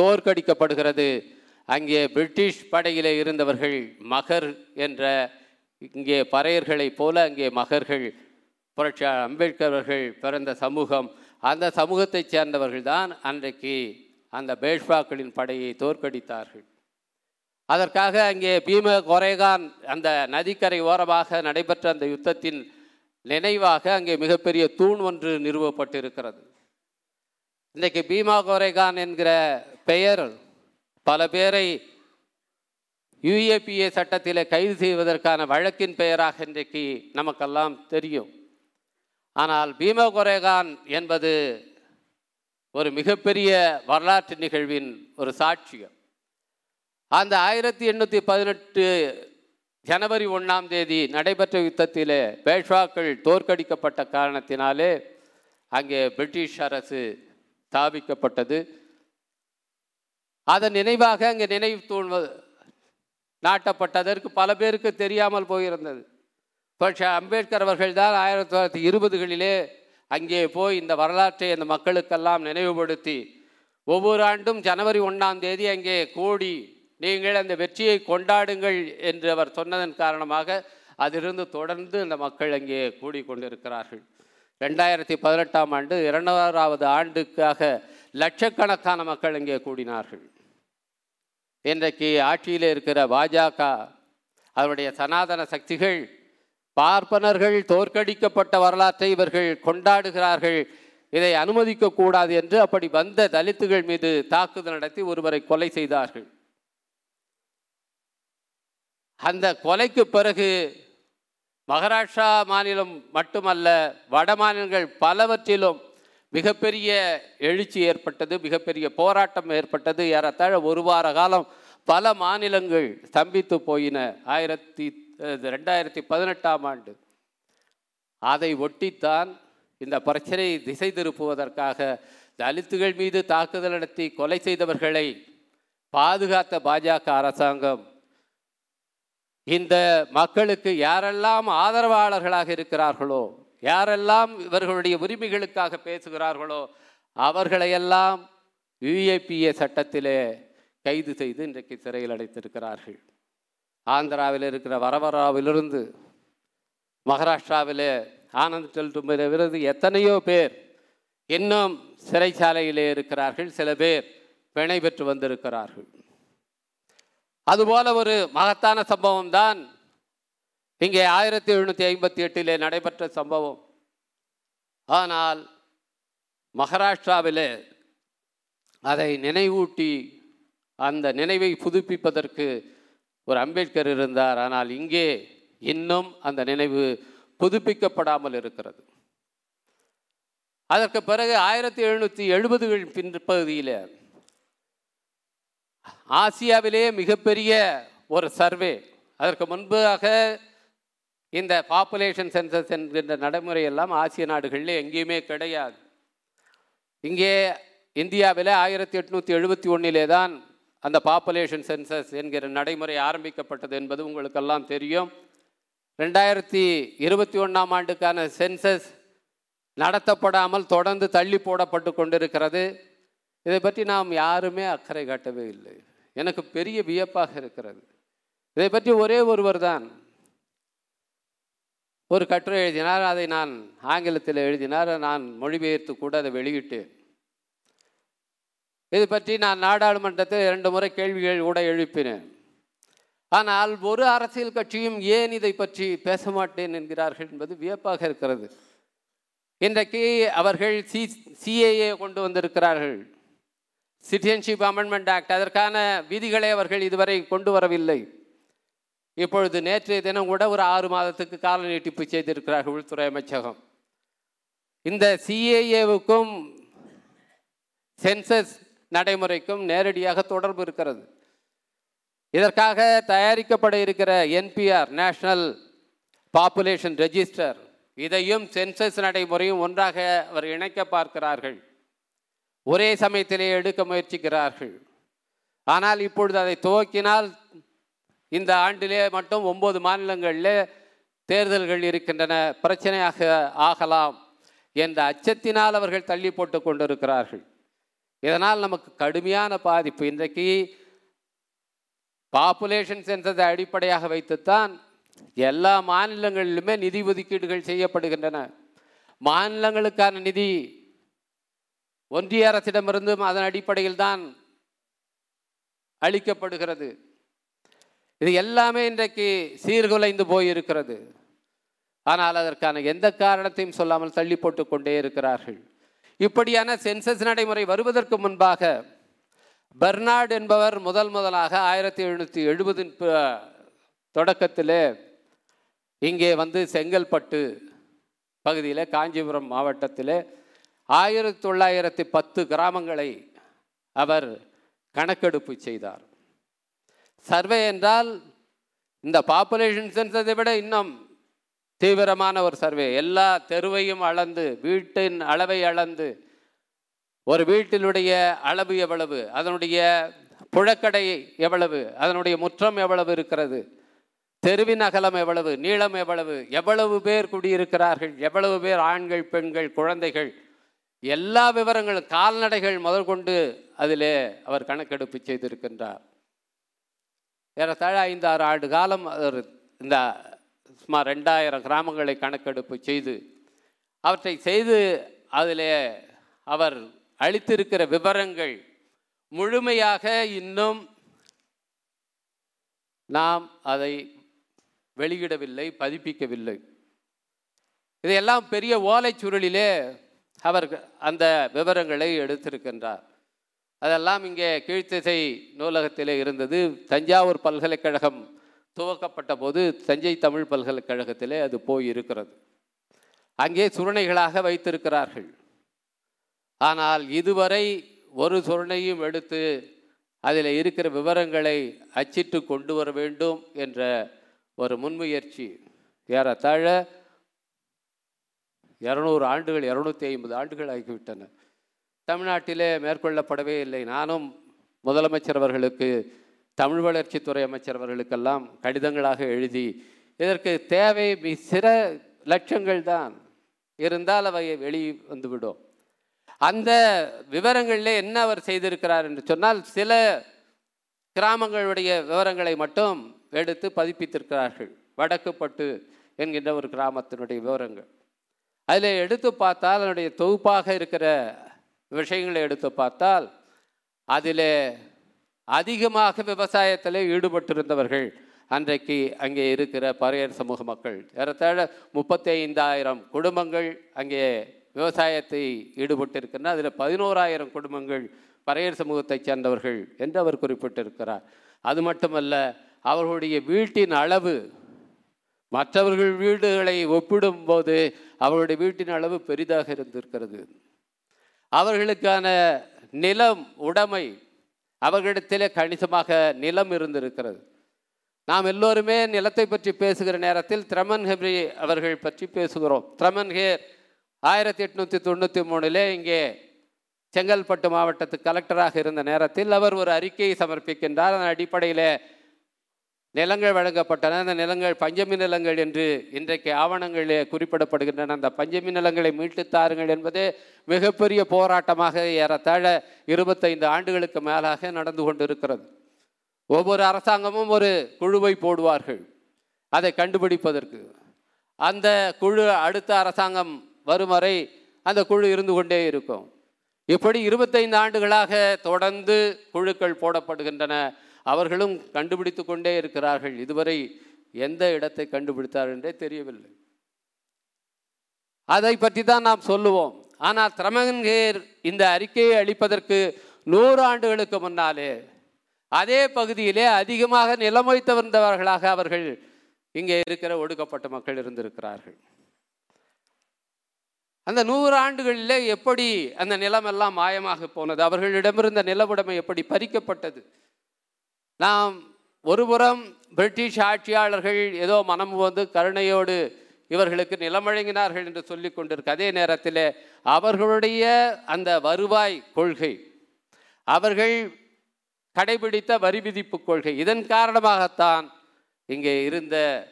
தோற்கடிக்கப்படுகிறது. அங்கே பிரிட்டிஷ் படையிலே இருந்தவர்கள் மகர் என்ற இங்கே பறையர்களைப் போல அங்கே மகர்கள் புரட்சி அம்பேத்கர் அவர்கள் பிறந்த சமூகம் அந்த சமூகத்தைச் சேர்ந்தவர்கள் தான் அன்றைக்கு அந்த பேஷ்பாக்களின் படையை தோற்கடித்தார்கள். அதற்காக அங்கே பீம கொரேகான் அந்த நதிக்கரை ஓரமாக நடைபெற்ற அந்த யுத்தத்தின் நினைவாக அங்கே மிகப்பெரிய தூண் ஒன்று நிறுவப்பட்டிருக்கிறது. இன்றைக்கு பீமா கோரேகான் என்கிற பெயர் பல பேரை யுஏபிஏ சட்டத்திலே கைது செய்வதற்கான வழக்கின் பெயராக இன்றைக்கு நமக்கெல்லாம் தெரியும். ஆனால் பீமா கொரேகான் என்பது ஒரு மிகப்பெரிய வரலாற்று நிகழ்வின் ஒரு சாட்சியம். அந்த ஆயிரத்தி எண்ணூற்றி பதினெட்டு ஜனவரி ஒன்றாம் தேதி நடைபெற்ற யுத்தத்திலே பேஷ்வாக்கள் தோற்கடிக்கப்பட்ட காரணத்தினாலே அங்கே பிரிட்டிஷ் அரசு ஸ்தாபிக்கப்பட்டது. அதன் நினைவாக அங்கே நினைவு தூண் நாட்டப்பட்டதற்கு பல பேருக்கு தெரியாமல் போயிருந்தது. பட்சே அம்பேத்கர் அவர்கள் தான் ஆயிரத்தி தொள்ளாயிரத்தி இருபதுகளிலே அங்கே போய் இந்த வரலாற்றை அந்த மக்களுக்கெல்லாம் நினைவுபடுத்தி ஒவ்வொரு ஆண்டும் ஜனவரி ஒன்றாம் தேதி அங்கே கூடி நீங்கள் அந்த வெற்றியை கொண்டாடுங்கள் என்று அவர் சொன்னதன் காரணமாக அதிலிருந்து தொடர்ந்து இந்த மக்கள் அங்கே கூடிக்கொண்டிருக்கிறார்கள். ரெண்டாயிரத்தி பதினெட்டாம் ஆண்டு இரண்டாவது ஆண்டுக்காக லட்சக்கணக்கான மக்கள் அங்கே கூடினார்கள். இன்றைக்கு ஆட்சியில் இருக்கிற பாஜக அதனுடைய சனாதன சக்திகள் பார்ப்பனர்கள் தோற்கடிக்கப்பட்ட வரலாற்றை இவர்கள் கொண்டாடுகிறார்கள். இதை அனுமதிக்கக்கூடாது என்று அப்படி வந்த தலித்துகள் மீது தாக்குதல் நடத்தி ஒருவரை கொலை செய்தார்கள். அந்த கொலைக்கு பிறகு மகாராஷ்டிரா மாநிலம் மட்டுமல்ல வட மாநிலங்கள் பலவற்றிலும் மிகப்பெரிய எழுச்சி ஏற்பட்டது மிகப்பெரிய போராட்டம் ஏற்பட்டது. ஏறத்தாழ ஒரு வார காலம் பல மாநிலங்கள் ஸ்தம்பித்து போயின. ஆயிரத்தி ரெண்டாயிரத்தி பதினெட்டாம் ஆண்டு. அதை ஒட்டித்தான் இந்த பிரச்சனையை திசை திருப்புவதற்காக தலித்துகள் மீது தாக்குதல் நடத்தி கொலை செய்தவர்களை பாதுகாத்த பாஜக அரசாங்கம். இந்த மக்களுக்கு யாரெல்லாம் ஆதரவாளர்களாக இருக்கிறார்களோ யாரெல்லாம் இவர்களுடைய உரிமைகளுக்காக பேசுகிறார்களோ அவர்களையெல்லாம் யுஏபிஏ சட்டத்திலே கைது செய்து இன்றைக்கு சிறையில் அடைத்திருக்கிறார்கள். ஆந்திராவில் இருக்கிற வரவராவிலிருந்து மகாராஷ்டிராவிலே ஆனந்த் டெல்டுமிலிருந்து எத்தனையோ பேர் இன்னும் சிறைச்சாலையிலே இருக்கிறார்கள். சில பேர் பிணை பெற்று வந்திருக்கிறார்கள். அதுபோல ஒரு மகத்தான சம்பவம் தான் இங்கே ஆயிரத்தி எழுநூற்றி ஐம்பத்தி எட்டிலே நடைபெற்ற சம்பவம். ஆனால் மகாராஷ்டிராவிலே அதை நினைவூட்டி அந்த நினைவை புதுப்பிப்பதற்கு ஒரு அம்பேத்கர் இருந்தார். ஆனால் இங்கே இன்னும் அந்த நினைவு புதுப்பிக்கப்படாமல் இருக்கிறது. அதற்கு பிறகு ஆயிரத்தி எழுநூற்றி எழுபதுகள் பின்பகுதியில் ஆசியாவிலேயே மிகப்பெரிய ஒரு சர்வே. அதற்கு முன்பாக இந்த பாப்புலேஷன் சென்சஸ் என்கின்ற நடைமுறை எல்லாம் ஆசிய நாடுகளில் எங்கேயுமே கிடையாது. இங்கே இந்தியாவில் ஆயிரத்தி எட்நூற்றி எழுபத்தி ஒன்றிலே தான் அந்த பாப்புலேஷன் சென்சஸ் என்கிற நடைமுறை ஆரம்பிக்கப்பட்டது என்பது உங்களுக்கெல்லாம் தெரியும். ரெண்டாயிரத்தி இருபத்தி ஒன்றாம் ஆண்டுக்கான சென்சஸ் நடத்தப்படாமல் தொடர்ந்து தள்ளி போடப்பட்டு கொண்டிருக்கிறது. இதை பற்றி நாம் யாருமே அக்கறை காட்டவே இல்லை. எனக்கு பெரிய வியப்பாக இருக்கிறது. இதை பற்றி ஒரே ஒருவர் தான் ஒரு கட்டுரை எழுதினார் அதை நான் ஆங்கிலத்தில் எழுதினார் நான் மொழிபெயர்த்து கூட அதை வெளியிட்டேன் இது பற்றி நான் நாடாளுமன்றத்தில் இரண்டு முறை கேள்விகள் கூட எழுப்பினேன். ஆனால் ஒரு அரசியல் கட்சியும் ஏன் இதை பற்றி பேச மாட்டேன் என்கிறார்கள் என்பது வியப்பாக இருக்கிறது. இன்றைக்கு அவர்கள் சி சிஏஏ கொண்டு வந்திருக்கிறார்கள். சிட்டிசன்ஷிப் அமெண்ட்மெண்ட் ஆக்ட் அதற்கான விதிகளை அவர்கள் இதுவரை கொண்டு வரவில்லை. இப்பொழுது நேற்றைய தினம் கூட ஒரு ஆறு மாதத்துக்கு கால நீட்டிப்பு செய்திருக்கிறார்கள் உள்துறை அமைச்சகம். இந்த சிஏஏவுக்கும் சென்சஸ் நடைமுறைக்கும் நேரடியாக தொடர்பு இருக்கிறது. இதற்காக தயாரிக்கப்பட இருக்கிற என்பிஆர் நேஷனல் பாப்புலேஷன் ரெஜிஸ்டர் இதையும் சென்சஸ் நடைமுறையும் ஒன்றாக அவர் இணைக்க பார்க்கிறார்கள். ஒரே சமயத்திலே எடுக்க முயற்சிக்கிறார்கள். ஆனால் இப்பொழுது அதை துவக்கினால் இந்த ஆண்டிலே மட்டும் ஒம்பது மாநிலங்களில் தேர்தல்கள் இருக்கின்றன. பிரச்சனையாக ஆகலாம் என்ற அச்சத்தினால் அவர்கள் தள்ளி போட்டு கொண்டிருக்கிறார்கள். இதனால் நமக்கு கடுமையான பாதிப்பு. இன்றைக்கு பாப்புலேஷன் சென்றதை அடிப்படையாக வைத்துத்தான் எல்லா மாநிலங்களிலுமே நிதி ஒதுக்கீடுகள் செய்யப்படுகின்றன. மாநிலங்களுக்கான நிதி ஒன்றிய அரசிடமிருந்தும் அதன் அடிப்படையில் தான் அளிக்கப்படுகிறது. இது எல்லாமே இன்றைக்கு சீர்குலைந்து போயிருக்கிறது. ஆனால் அதற்கான எந்த காரணத்தையும் சொல்லாமல் தள்ளி போட்டு கொண்டே இருக்கிறார்கள். இப்படியான சென்சஸ் நடைமுறை வருவதற்கு முன்பாக பெர்னார்டு என்பவர் முதல் முதலாக ஆயிரத்தி எழுநூற்றி எழுபதின் தொடக்கத்திலே இங்கே வந்து செங்கல்பட்டு பகுதியில் காஞ்சிபுரம் மாவட்டத்தில் ஆயிரத்தி தொள்ளாயிரத்தி பத்து கிராமங்களை அவர் கணக்கெடுப்பு செய்தார். சர்வே என்றால் இந்த பாப்புலேஷன் சென்சஸை விட இன்னும் தீவிரமான ஒரு சர்வே. எல்லா தெருவையும் அளந்து வீட்டின் அளவை அளந்து ஒரு வீட்டினுடைய அளவு எவ்வளவு அதனுடைய புழக்கடை எவ்வளவு அதனுடைய முற்றம் எவ்வளவு இருக்கிறது தெருவின் அகலம் எவ்வளவு நீளம் எவ்வளவு எவ்வளவு பேர் குடியிருக்கிறார்கள் எவ்வளவு பேர் ஆண்கள் பெண்கள் குழந்தைகள் எல்லா விவரங்களும் கால்நடைகள் முதற்கொண்டு அதிலே அவர் கணக்கெடுப்பு செய்திருக்கின்றார். ஏறத்தாழ ஐந்து ஆறு ஆண்டு காலம் அவர் இந்த சுமார் ரெண்டாயிரம் கிராமங்களை கணக்கெடுப்பு செய்து அவற்றை செய்து அதில் அவர் அளித்திருக்கிற விவரங்கள் முழுமையாக இன்னும் நாம் அதை வெளியிடவில்லை பதிப்பிக்கவில்லை. இதையெல்லாம் பெரிய ஓலைச்சுருளிலே அவர் அந்த விவரங்களை எடுத்திருக்கின்றார். அதெல்லாம் இங்கே கீழ்த்திசை நூலகத்திலே இருந்தது. தஞ்சாவூர் பல்கலைக்கழகம் துவக்கப்பட்ட போது தஞ்சை தமிழ் பல்கலைக்கழகத்திலே அது போய் இருக்கிறது அங்கே சுரணைகளாக வைத்திருக்கிறார்கள். ஆனால் இதுவரை ஒரு சுரணையும் எடுத்து அதில் இருக்கிற விவரங்களை அச்சிட்டு கொண்டு வர வேண்டும் என்ற ஒரு முன்முயற்சி ஏறத்தாழ இரநூறு ஆண்டுகள் இரநூத்தி ஐம்பது ஆண்டுகள் ஆகிவிட்டன. தமிழ்நாட்டிலே மேற்கொள்ளப்படவே இல்லை. நானும் முதலமைச்சர் அவர்களுக்கு தமிழ் வளர்ச்சித்துறை அமைச்சர் அவர்களுக்கெல்லாம் கடிதங்களாக எழுதி இதற்கு தேவை மி- சில லட்சங்கள் தான் இருந்தால் அவை வெளி வந்துவிடும் அந்த விவரங்களில் என்ன அவர் செய்திருக்கிறார் என்று சொன்னால் சில கிராமங்களுடைய விவரங்களை மட்டும் எடுத்து பதிப்பித்திருக்கிறார்கள். வடக்குப்பட்டு என்கின்ற ஒரு கிராமத்தினுடைய விவரங்கள். அதில் எடுத்து பார்த்தால் அதனுடைய தொகுப்பாக இருக்கிற விஷயங்களை எடுத்து பார்த்தால் அதில் அதிகமாக விவசாயத்தில் ஈடுபட்டிருந்தவர்கள் அன்றைக்கு அங்கே இருக்கிற பறையர் சமூக மக்கள். ஏறத்தாழ முப்பத்தி ஐந்தாயிரம் குடும்பங்கள் அங்கே விவசாயத்தை ஈடுபட்டிருக்கின்றன. அதில் பதினோராயிரம் குடும்பங்கள் பறையர் சமூகத்தைச் சேர்ந்தவர்கள் என்று அவர் குறிப்பிட்டிருக்கிறார். அது மட்டுமல்ல அவர்களுடைய வீட்டின் அளவு மற்றவர்கள் வீடுகளை ஒப்பிடும்போது அவருடைய வீட்டின் அளவு பெரிதாக இருந்திருக்கிறது. அவர்களுக்கான நிலம் உடைமை அவர்களிடத்திலே கணிசமாக நிலம் இருந்திருக்கிறது. நாம் எல்லோருமே நிலத்தை பற்றி பேசுகிற நேரத்தில் த்ரமன் ஹெப்ரி அவர்கள் பற்றி பேசுகிறோம். த்ரமன் ஹேர் ஆயிரத்தி எட்நூற்றி தொண்ணூற்றி மூணிலே இங்கே செங்கல்பட்டு மாவட்டத்து கலெக்டராக இருந்த நேரத்தில் அவர் ஒரு அறிக்கையை சமர்ப்பிக்கின்றார். அதன் அடிப்படையில் நிலங்கள் வழங்கப்பட்டன. அந்த நிலங்கள் பஞ்சமி நிலங்கள் என்று இன்றைக்கு ஆவணங்களிலே குறிப்பிடப்படுகின்றன. அந்த பஞ்சமி நிலங்களை மீட்டுத் தாருங்கள் என்பதே மிகப்பெரிய போராட்டமாக ஏறத்தாழ இருபத்தைந்து ஆண்டுகளுக்கு மேலாக நடந்து கொண்டிருக்கிறது. ஒவ்வொரு அரசாங்கமும் ஒரு குழுவை போடுவார்கள். அதை கண்டுபிடிப்பதற்கு. அந்த குழு அடுத்த அரசாங்கம் வரும் வரை அந்த குழு இருந்து கொண்டே இருக்கும். இப்படி இருபத்தைந்து ஆண்டுகளாக தொடர்ந்து குழுக்கள் போடப்படுகின்றன. அவர்களும் கண்டுபிடித்து கொண்டே இருக்கிறார்கள். இதுவரை எந்த இடத்தை கண்டுபிடித்தார் என்றே தெரியவில்லை. அதை பற்றி தான் நாம் சொல்லுவோம். ஆனால் திரமங்கேர் இந்த அறிக்கையை அளிப்பதற்கு நூறு ஆண்டுகளுக்கு முன்னாலே அதே பகுதியிலே அதிகமாக நிலம் வைத்திருந்தவர்களாக அவர்கள் இங்கே இருக்கிற ஒடுக்கப்பட்ட மக்கள் இருந்திருக்கிறார்கள். அந்த நூறு ஆண்டுகளிலே எப்படி அந்த நிலமெல்லாம் மாயமாக போனது? அவர்களிடமிருந்த நிலவுடைமை எப்படி பறிக்கப்பட்டது? நாம் ஒருபுறம் பிரிட்டிஷ் ஆட்சியாளர்கள் ஏதோ மனம் வந்து கருணையோடு இவர்களுக்கு நிலமழங்கினார்கள் என்று சொல்லி கொண்டிருக்க அதே நேரத்தில் அவர்களுடைய அந்த வருவாய் கொள்கை அவர்கள் கடைபிடித்த வரி விதிப்பு கொள்கை இதன் காரணமாகத்தான் இங்கே இருந்த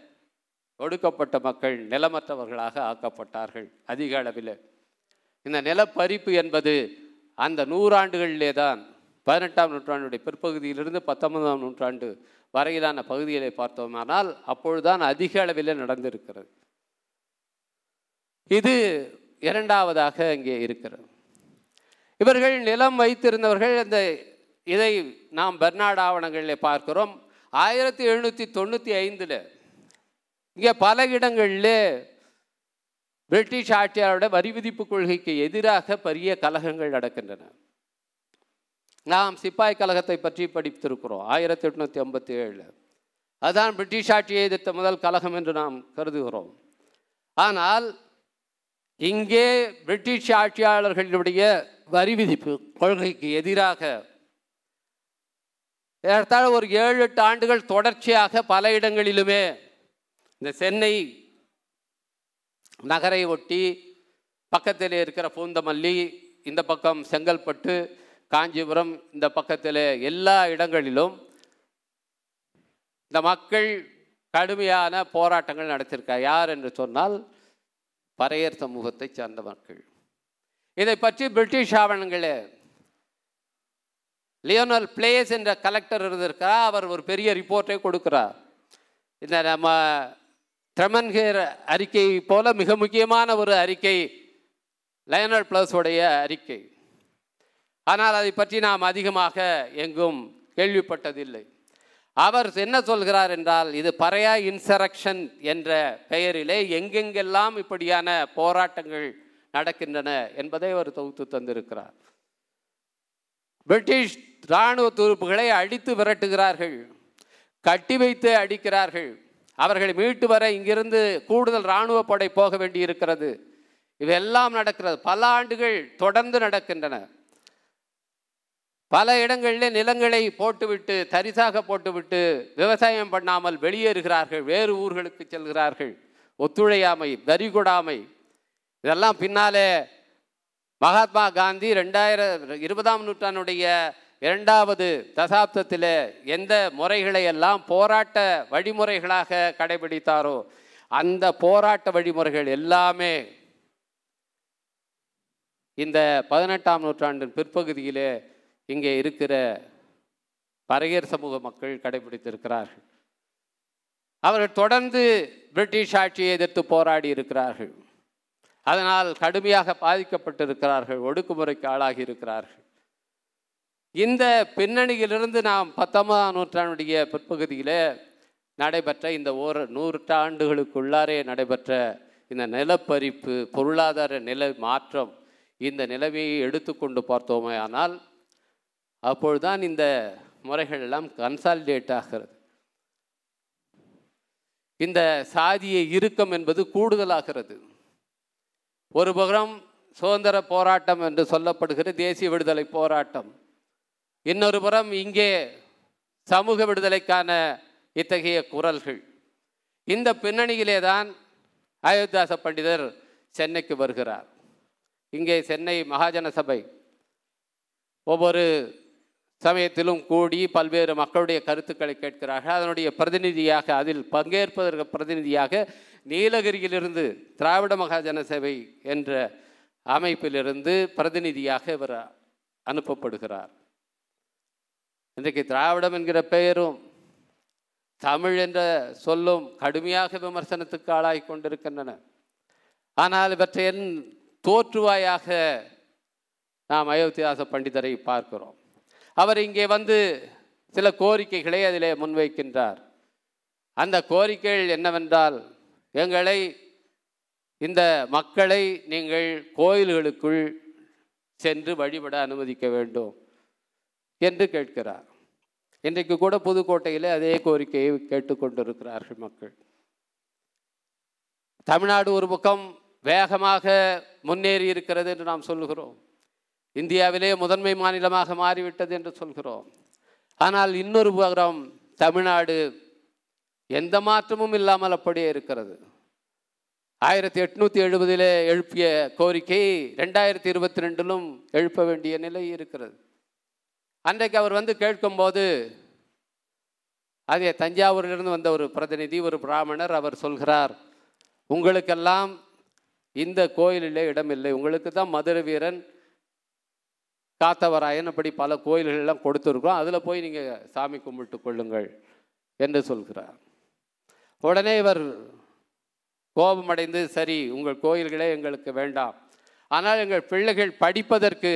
ஒடுக்கப்பட்ட மக்கள் நிலமற்றவர்களாக ஆக்கப்பட்டார்கள் அதிக அளவில். இந்த நிலப்பறிப்பு என்பது அந்த நூறாண்டுகளிலே தான் பதினெட்டாம் நூற்றாண்டுடைய பிற்பகுதியிலிருந்து பத்தொன்பதாம் நூற்றாண்டு வரையிலான பகுதிகளை பார்த்தோமானால் அப்பொழுதுதான் அதிக அளவில் நடந்திருக்கிறது. இது இரண்டாவதாக இங்கே இருக்கிறது. இவர்கள் நிலம் வைத்திருந்தவர்கள் அந்த இதை நாம் பெர்னாட் ஆவணங்களில் பார்க்கிறோம். ஆயிரத்தி எழுநூற்றி தொண்ணூற்றி ஐந்தில் இங்கே பல இடங்களில் பிரிட்டிஷ் ஆட்சியாளருடைய வரி விதிப்பு கொள்கைக்கு எதிராக பெரிய கலகங்கள் நடக்கின்றன. நாம் சிப்பாய் கழகத்தை பற்றி படித்திருக்கிறோம். ஆயிரத்தி எட்நூற்றி ஐம்பத்தி ஏழு அதுதான் பிரிட்டிஷ் ஆட்சியை எதிர்த்த முதல் கலகம் என்று நாம் கருதுகிறோம். ஆனால் இங்கே பிரிட்டிஷ் ஆட்சியாளர்களுடைய வரி விதிப்பு கொள்கைக்கு எதிராக ஏறத்தாழ ஒரு ஏழு எட்டு ஆண்டுகள் தொடர்ச்சியாக பல இடங்களிலுமே இந்த சென்னை நகரை ஒட்டி பக்கத்தில் இருக்கிற பூந்தமல்லி இந்த பக்கம் செங்கல்பட்டு காஞ்சிபுரம் இந்த பக்கத்தில் எல்லா இடங்களிலும் இந்த மக்கள் கடுமையான போராட்டங்கள் நடத்தியிருக்கா யார் என்று சொன்னால் பறையர் சமூகத்தை சார்ந்த மக்கள். இதை பற்றி பிரிட்டிஷ் ஆவணங்களே லியோனல் பிளேஸ் என்ற கலெக்டர் இருந்திருக்கா அவர் ஒரு பெரிய ரிப்போர்ட்டை கொடுக்கிறார். இந்த நம்ம ட்ரெமன்கேர் அறிக்கை போல மிக முக்கியமான ஒரு அறிக்கை லயனல் உடைய அறிக்கை. ஆனால் அதை பற்றி நாம் அதிகமாக எங்கும் கேள்விப்பட்டதில்லை. அவர் என்ன சொல்கிறார் என்றால் இது பறையா இன்சரக்ஷன் என்ற பெயரிலே எங்கெங்கெல்லாம் இப்படியான போராட்டங்கள் நடக்கின்றன என்பதை அவர் தொகுத்து தந்திருக்கிறார். பிரிட்டிஷ் இராணுவ துருப்புகளை அடித்து விரட்டுகிறார்கள் கட்டி வைத்து அடிக்கிறார்கள். அவர்களை மீட்டு வர இங்கிருந்து கூடுதல் இராணுவ படை போக வேண்டியிருக்கிறது. இவையெல்லாம் நடக்கிறது. பல ஆண்டுகள் தொடர்ந்து நடக்கின்றன. பல இடங்களில் நிலங்களை போட்டுவிட்டு தரிசாக போட்டுவிட்டு விவசாயம் பண்ணாமல் வெளியேறுகிறார்கள். வேறு ஊர்களுக்கு செல்கிறார்கள். ஒத்துழையாமை வரிகொடாமை. இதெல்லாம் பின்னாலே மகாத்மா காந்தி ரெண்டாயிரம் இருபதாம் நூற்றாண்டுடைய இரண்டாவது தசாப்தத்தில் எந்த முறைகளை எல்லாம் போராட்ட வழிமுறைகளாக கடைபிடித்தாரோ அந்த போராட்ட வழிமுறைகள் எல்லாமே இந்த பதினெட்டாம் நூற்றாண்டின் பிற்பகுதியிலே இங்கே இருக்கிற பறையர் சமூக மக்கள் கடைபிடித்திருக்கிறார்கள். அவர்கள் தொடர்ந்து பிரிட்டிஷ் ஆட்சியை எதிர்த்து போராடி இருக்கிறார்கள். அதனால் கடுமையாக பாதிக்கப்பட்டிருக்கிறார்கள் ஒடுக்குமுறைக்கு ஆளாகி இருக்கிறார்கள். இந்த பின்னணியிலிருந்து நாம் பத்தொன்பதாம் நூற்றாண்டுடைய பிற்பகுதியில் நடைபெற்ற இந்த ஓர் நூற்றாண்டுகளுக்குள்ளாரே நடைபெற்ற இந்த நிலப்பரிப்பு பொருளாதார நிலை மாற்றம் இந்த நிலைமையை எடுத்துக்கொண்டு பார்த்தோமே ஆனால் அப்பொழுதுதான் இந்த முறைகள் எல்லாம் கன்சாலிடேட் ஆகிறது. இந்த சாதிய இறுக்கம் என்பது கூடுதலாகிறது. ஒரு புறம் சுதந்திர போராட்டம் என்று சொல்லப்படுகிற தேசிய விடுதலை போராட்டம். இன்னொரு புறம் இங்கே சமூக விடுதலைக்கான இத்தகைய குரல்கள். இந்த பின்னணியிலே தான் அயோத்தியாச பண்டிதர் சென்னைக்கு வருகிறார். இங்கே சென்னை மகாஜன சபை. ஒவ்வொரு சமயத்திலும் கூடி பல்வேறு மக்களுடைய கருத்துக்களை கேட்கிறார்கள். அதனுடைய பிரதிநிதியாக அதில் பங்கேற்பதற்கு பிரதிநிதியாக நீலகிரியிலிருந்து திராவிட மகாஜன சேவை என்ற அமைப்பிலிருந்து பிரதிநிதியாக இவர் அனுப்பப்படுகிறார். இன்றைக்கு திராவிடம் என்கிற பெயரும் தமிழ் என்ற சொல்லும் கடுமையாக விமர்சனத்துக்கு ஆளாகி கொண்டிருக்கின்றன. ஆனால் இவற்றையின் தோற்றுவாயாக நாம் அயோத்தியாச பண்டிதரை பார்க்கிறோம். அவர் இங்கே வந்து சில கோரிக்கைகளை அதிலே முன்வைக்கின்றார். அந்த கோரிக்கைகள் என்னவென்றால் எங்களை இந்த மக்களை நீங்கள் கோயில்களுக்குள் சென்று வழிபட அனுமதிக்க வேண்டும் என்று கேட்கிறார். இன்றைக்கு கூட புதுக்கோட்டையில் அதே கோரிக்கையை கேட்டுக்கொண்டிருக்கிறார்கள் மக்கள். தமிழ்நாடு ஒரு பக்கம் வேகமாக முன்னேறி இருக்கிறது என்று நாம் சொல்லுகிறோம். இந்தியாவிலே முதன்மை மாநிலமாக மாறிவிட்டது என்று சொல்கிறோம். ஆனால் இன்னொரு புறம் தமிழ்நாடு எந்த மாற்றமும் இல்லாமல் அப்படியே இருக்கிறது. ஆயிரத்தி எட்நூற்றி எழுபதிலே எழுப்பிய கோரிக்கை ரெண்டாயிரத்தி இருபத்தி ரெண்டிலும் எழுப்ப வேண்டிய நிலை இருக்கிறது. அன்றைக்கு அவர் வந்து கேட்கும்போது அதே தஞ்சாவூரிலிருந்து வந்த ஒரு பிரதிநிதி ஒரு பிராமணர் அவர் சொல்கிறார் உங்களுக்கெல்லாம் இந்த கோயிலிலே இடமில்லை. உங்களுக்கு தான் மதுரை வீரன் காத்தவராயன் அப்படி பல கோயில்கள்லாம் கொடுத்துருக்கோம் அதில் போய் நீங்கள் சாமி கும்பிட்டு கொள்ளுங்கள் என்று சொல்கிறார். உடனே இவர் கோபமடைந்து சரி உங்கள் கோயில்களே எங்களுக்கு வேண்டாம். ஆனால் எங்கள் பிள்ளைகள் படிப்பதற்கு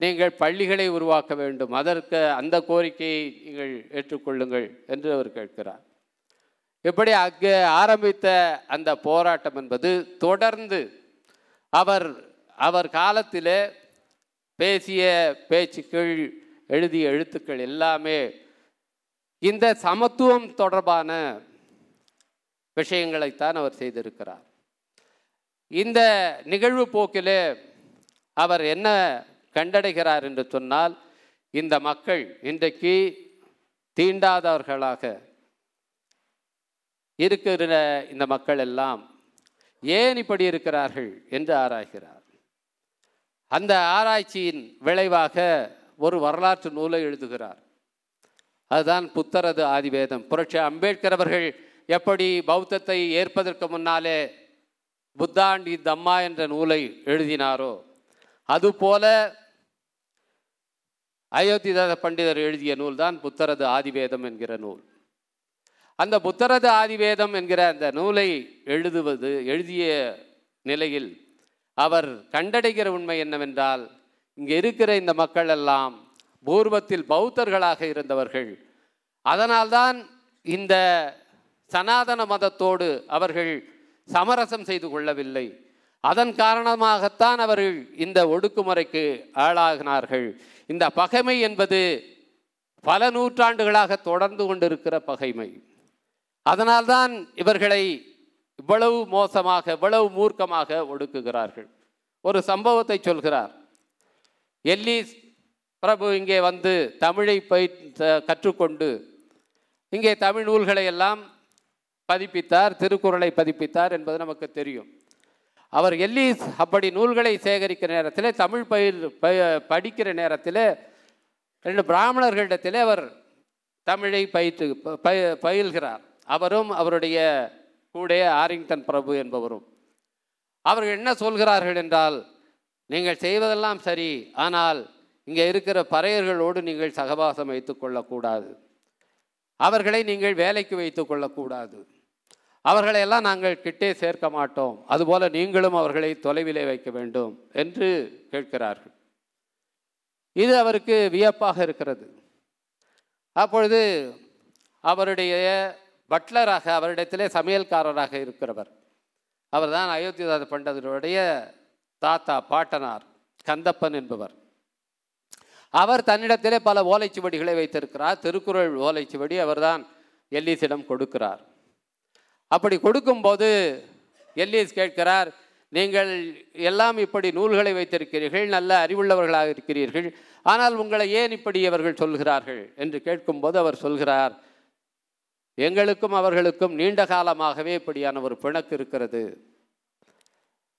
நீங்கள் பள்ளிகளை உருவாக்க வேண்டும். அதற்கு அந்த கோரிக்கையை நீங்கள் ஏற்றுக்கொள்ளுங்கள் என்று அவர் கேட்கிறார். இப்படி அங்கே ஆரம்பித்த அந்த போராட்டம் என்பது தொடர்ந்து அவர் அவர் காலத்திலே பேசிய பேச்சுக்கள் எழுதிய எழுத்துக்கள் எல்லாமே இந்த சமத்துவம் தொடர்பான விஷயங்களைத்தான் அவர் செய்திருக்கிறார். இந்த நிகழ்வு போக்கிலே அவர் என்ன கண்டடைகிறார் என்று சொன்னால் இந்த மக்கள் இன்றைக்கு தீண்டாதவர்களாக இருக்கிற இந்த மக்கள் எல்லாம் ஏன் இப்படி இருக்கிறார்கள் என்று ஆராய்கிறார். அந்த ஆராய்ச்சியின் விளைவாக ஒரு வரலாற்று நூலை எழுதுகிறார். அதுதான் புத்தரது ஆதிவேதம். புரட்சி அம்பேத்கர் அவர்கள் எப்படி பௌத்தத்தை ஏற்பதற்கு முன்னாலே புத்தாண்டி தம்மா என்ற நூலை எழுதினாரோ அதுபோல அயோத்திதாச பண்டிதர் எழுதிய நூல் தான் புத்தரது ஆதிவேதம் என்கிற நூல். அந்த புத்தரது ஆதிவேதம் என்கிற அந்த நூலை எழுதுவது எழுதிய நிலையில் அவர் கண்டடைகிற உண்மை என்னவென்றால் இங்கே இருக்கிற இந்த மக்கள் எல்லாம் பூர்வத்தில் பௌத்தர்களாக இருந்தவர்கள். அதனால்தான் இந்த சனாதன மதத்தோடு அவர்கள் சமரசம் செய்து கொள்ளவில்லை. அதன் காரணமாகத்தான் அவர்கள் இந்த ஒடுக்குமுறைக்கு ஆளாகினார்கள். இந்த பகைமை என்பது பல நூற்றாண்டுகளாக தொடர்ந்து கொண்டிருக்கிற பகைமை. அதனால்தான் இவர்களை இவ்வளவு மோசமாக இவ்வளவு மூர்க்கமாக ஒடுக்குகிறார்கள். ஒரு சம்பவத்தை சொல்கிறார். எல்லீஸ் பிரபு இங்கே வந்து தமிழை பயிர் கற்றுக்கொண்டு இங்கே தமிழ் நூல்களை எல்லாம் பதிப்பித்தார் திருக்குறளை பதிப்பித்தார் என்பது நமக்கு தெரியும். அவர் எல்லீஸ் அப்படி நூல்களை சேகரிக்கிற நேரத்தில் தமிழ் பயிர் ப- படிக்கிற நேரத்தில் ரெண்டு பிராமணர்களிடத்திலே அவர் தமிழை பயிற்று ப- பயில்கிறார். அவரும் அவருடைய கூட ஆரிங்டன் பிரபு என்பவரும். அவர்கள் என்ன சொல்கிறார்கள் என்றால் நீங்கள் செய்வதெல்லாம் சரி ஆனால் இங்கே இருக்கிற பறையர்களோடு நீங்கள் சகவாசம் வைத்து கொள்ளக்கூடாது. அவர்களை நீங்கள் வேலைக்கு வைத்து கொள்ளக்கூடாது. அவர்களை எல்லாம் நாங்கள் கிட்டே சேர்க்க மாட்டோம். அதுபோல் நீங்களும் அவர்களை தொலைவிலே வைக்க வேண்டும் என்று கேட்கிறார்கள். இது அவருக்கு வியப்பாக இருக்கிறது. அப்பொழுது அவருடைய பட்லராக அவரிடத்திலே சமையல்காரராக இருக்கிறவர். அவர்தான் அயோத்திதாச பண்டதனுடைய தாத்தா பாட்டனார் கந்தப்பன் என்பவர். அவர் தன்னிடத்திலே பல ஓலைச்சுவடிகளை வைத்திருக்கிறார். திருக்குறள் ஓலைச்சுவடி அவர்தான் எல்லீஸிடம் கொடுக்கிறார். அப்படி கொடுக்கும்போது எல்லீஸ் கேட்கிறார் நீங்கள் எல்லாம் இப்படி நூல்களை வைத்திருக்கிறீர்கள் நல்ல அறிவுள்ளவர்களாக இருக்கிறீர்கள் ஆனால் உங்களை ஏன் இப்படி அவர்கள் சொல்கிறார்கள்? என்று கேட்கும்போது அவர் சொல்கிறார் எங்களுக்கும் அவர்களுக்கும் நீண்ட காலமாகவே இப்படியான ஒரு பிணக்கு இருக்கிறது.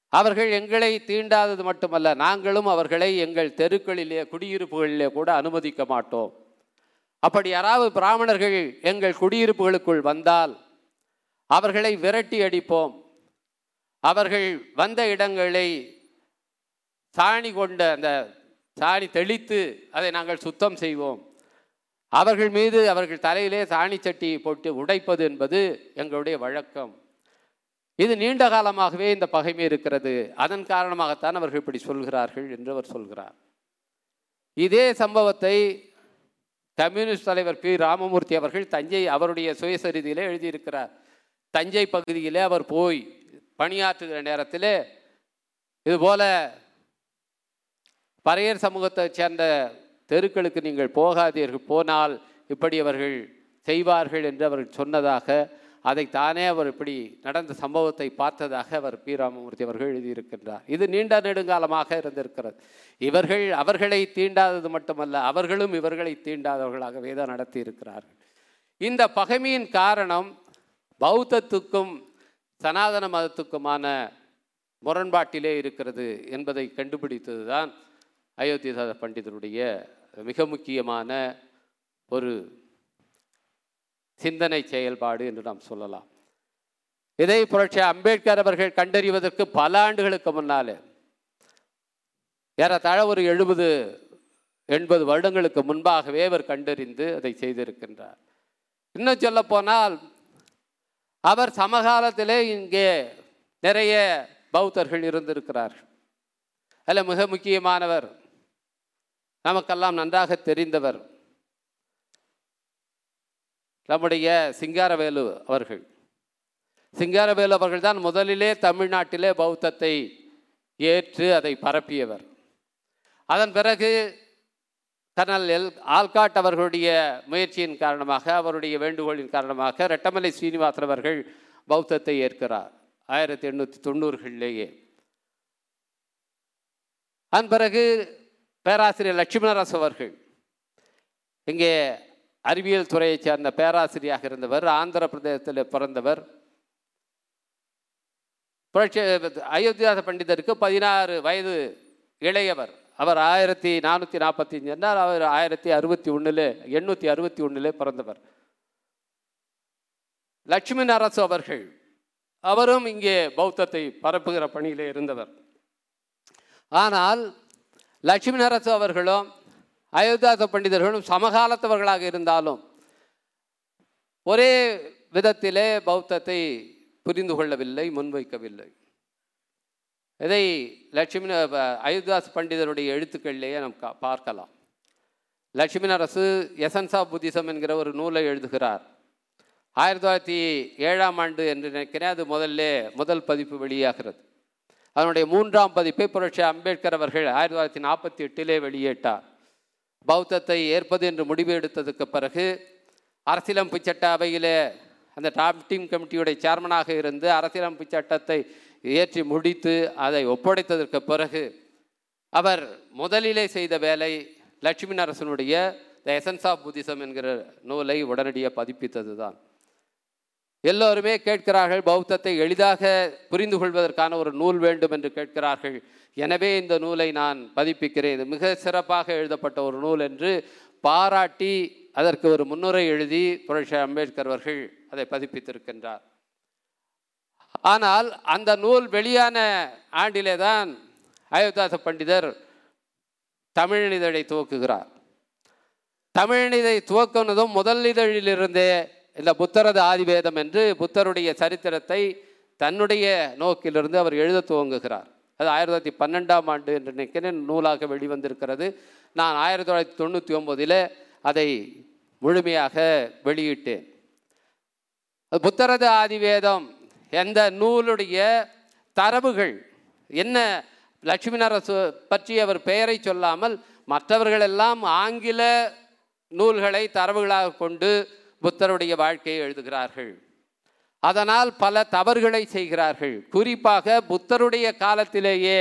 அவர்கள் எங்களை தீண்டாதது மட்டுமல்ல நாங்களும் அவர்களை எங்கள் தெருக்களிலே குடியிருப்புகளிலே கூட அனுமதிக்க மாட்டோம். அப்படி யாராவது பிராமணர்கள் எங்கள் குடியிருப்புகளுக்குள் வந்தால் அவர்களை விரட்டி அடிப்போம். அவர்கள் வந்த இடங்களை சாணி கொண்ட அந்த சாணி தெளித்து அதை நாங்கள் சுத்தம் செய்வோம். அவர்கள் மீது அவர்கள் தலையிலே சாணி சட்டி போட்டு உடைப்பது என்பது எங்களுடைய வழக்கம். இது நீண்ட காலமாகவே இந்த பகைமை இருக்கிறது. அதன் காரணமாகத்தான் அவர்கள் இப்படி சொல்கிறார்கள் என்று அவர் சொல்கிறார். இதே சம்பவத்தை கம்யூனிஸ்ட் தலைவர் பி. ராமமூர்த்தி அவர்கள் தஞ்சை அவருடைய சுயசரிதியிலே எழுதியிருக்கிறார். தஞ்சை பகுதியிலே அவர் போய் பணியாற்றுகிற நேரத்திலே இதுபோல பறையர் சமூகத்தைச் சேர்ந்த தெருக்களுக்கு நீங்கள் போகாதீர்கள். போனால் இப்படி அவர்கள் செய்வார்கள் என்று அவர்கள் சொன்னதாக அதை தானே அவர் இப்படி நடந்த சம்பவத்தை பார்த்ததாக அவர் பி ராமமூர்த்தி அவர்கள் எழுதியிருக்கின்றார். இது நீண்ட நெடுங்காலமாக இருந்திருக்கிறது. இவர்கள் அவர்களை தீண்டாதது மட்டுமல்ல அவர்களும் இவர்களை தீண்டாதவர்களாகவே தான் நடத்தி இருக்கிறார்கள் இந்த பகைமையின் காரணம் பௌத்தத்துக்கும் சனாதன மதத்துக்குமான முரண்பாட்டிலே இருக்கிறது என்பதை கண்டுபிடித்தது தான் அயோத்திதாச பண்டிதருடைய மிக முக்கியமான ஒரு சிந்தனை செயல்பாடு என்று நாம் சொல்லலாம். இதை புரட்சி அம்பேத்கர் அவர்கள் கண்டறிவதற்கு பல ஆண்டுகளுக்கு முன்னாலே ஏறத்தாழ ஒரு எழுபது எண்பது வருடங்களுக்கு முன்பாகவே அவர் கண்டறிந்து அதை செய்திருக்கின்றார். இன்னும் சொல்ல போனால் அவர் சமகாலத்திலே இங்கே நிறைய பௌத்தர்கள் இருந்திருக்கிறார்கள். அதில் மிக முக்கியமானவர் நமக்கெல்லாம் நன்றாக தெரிந்தவர் நம்முடைய சிங்காரவேலு அவர்கள். சிங்காரவேலு அவர்கள் தான் முதலிலே தமிழ்நாட்டிலே பௌத்தத்தை ஏற்று அதை பரப்பியவர். அதன் பிறகு கர்னல் எல். ஆல்காட் அவர்களுடைய முயற்சியின் காரணமாக அவருடைய வேண்டுகோளின் காரணமாக ரெட்டமலை ஸ்ரீனிவாசன் அவர்கள் பௌத்தத்தை ஏற்கிறார். ஆயிரத்தி எண்ணூற்றி தொண்ணூறுகளிலேயே. அதன் பிறகு பேராசிரியர் லட்சுமணராஸ் அவர்கள். இங்கே அறிவியல் துறையைச் சேர்ந்த பேராசிரியராக இருந்தவர் ஆந்திர பிரதேசத்தில் பிறந்தவர். புரட்சி அயோத்தியாச பண்டிதருக்கு பதினாறு வயது இளையவர். அவர் ஆயிரத்தி நானூற்றி நாற்பத்தி அஞ்சு என்றால் அவர் ஆயிரத்தி அறுபத்தி ஒன்றில் எண்ணூற்றி அறுபத்தி ஒன்றில் பிறந்தவர். லட்சுமி அரசு அவர்கள் அவரும் இங்கே பௌத்தத்தை பரப்புகிற பணியிலே இருந்தவர். ஆனால் லட்சுமி நரசு அவர்களும் அயோத்தியாச பண்டிதர்களும் சமகாலத்தவர்களாக இருந்தாலும் ஒரே விதத்திலே பௌத்தத்தை புரிந்து கொள்ளவில்லை முன்வைக்கவில்லை. இதை லட்சுமி அயோத்தியாஸ் பண்டிதருடைய எழுத்துக்களிலேயே நாம் கா- பார்க்கலாம். Lakshmi Narasu essence of Buddhism என்கிற ஒரு நூலை எழுதுகிறார். ஆயிரத்தி தொள்ளாயிரத்தி ஏழாம் ஆண்டு என்று நினைக்கிறேன் அது முதல்ல முதல் பதிப்பு வெளியாகிறது. அதனுடைய மூன்றாம் பதிப்பை புரட்சி அம்பேத்கர் அவர்கள் ஆயிரத்தி தொள்ளாயிரத்தி நாற்பத்தி எட்டிலே வெளியிட்டார். பௌத்தத்தை ஏற்பது என்று முடிவு எடுத்ததுக்கு பிறகு அரசியலமைப்பு சட்ட அவையிலே அந்த டாப் டீம் கமிட்டியுடைய சேர்மனாக இருந்து அரசியலமைப்பு சட்டத்தை ஏற்றி முடித்து அதை ஒப்படைத்ததற்கு பிறகு அவர் முதலிலே செய்த வேலை லட்சுமி நரசனுடைய த எசன்ஸ் ஆஃப் புத்திசம் என்கிற நூலை உடனடியாக பதிப்பித்தது தான் எல்லோருமே கேட்கிறார்கள் பௌத்தத்தை எளிதாக புரிந்து கொள்வதற்கான ஒரு நூல் வேண்டும் என்று கேட்கிறார்கள். எனவே இந்த நூலை நான் பதிப்பிக்கிறேன். இது மிக சிறப்பாக எழுதப்பட்ட ஒரு நூல் என்று பாராட்டி அதற்கு ஒரு முன்னுரை எழுதி புரட்சி அம்பேத்கர் அவர்கள் அதை பதிப்பித்திருக்கின்றார். ஆனால் அந்த நூல் வெளியான ஆண்டிலே தான் அயோத்தாச பண்டிதர் தமிழிதழை துவக்குகிறார். தமிழிதை துவக்கினதும் முதல் இதழிலிருந்தே இல்லை புத்தரது ஆதிவேதம் என்று புத்தருடைய சரித்திரத்தை தன்னுடைய நோக்கிலிருந்து அவர் எழுத துவங்குகிறார். அது ஆயிரத்தி தொள்ளாயிரத்தி பன்னெண்டாம் ஆண்டு என்று நினைக்கிறேன் நூலாக வெளிவந்திருக்கிறது. நான் ஆயிரத்தி தொள்ளாயிரத்தி தொண்ணூற்றி ஒம்போதில் அதை முழுமையாக வெளியிட்டேன். புத்தரது ஆதிவேதம் எந்த நூலுடைய தரவுகள் என்ன லட்சுமி நரசு பற்றி அவர் பெயரை சொல்லாமல் மற்றவர்களெல்லாம் ஆங்கில நூல்களை தரவுகளாக கொண்டு புத்தருடைய வாழ்க்கையை எழுதுகிறார்கள். அதனால் பல தவறுகளை செய்கிறார்கள். குறிப்பாக புத்தருடைய காலத்திலேயே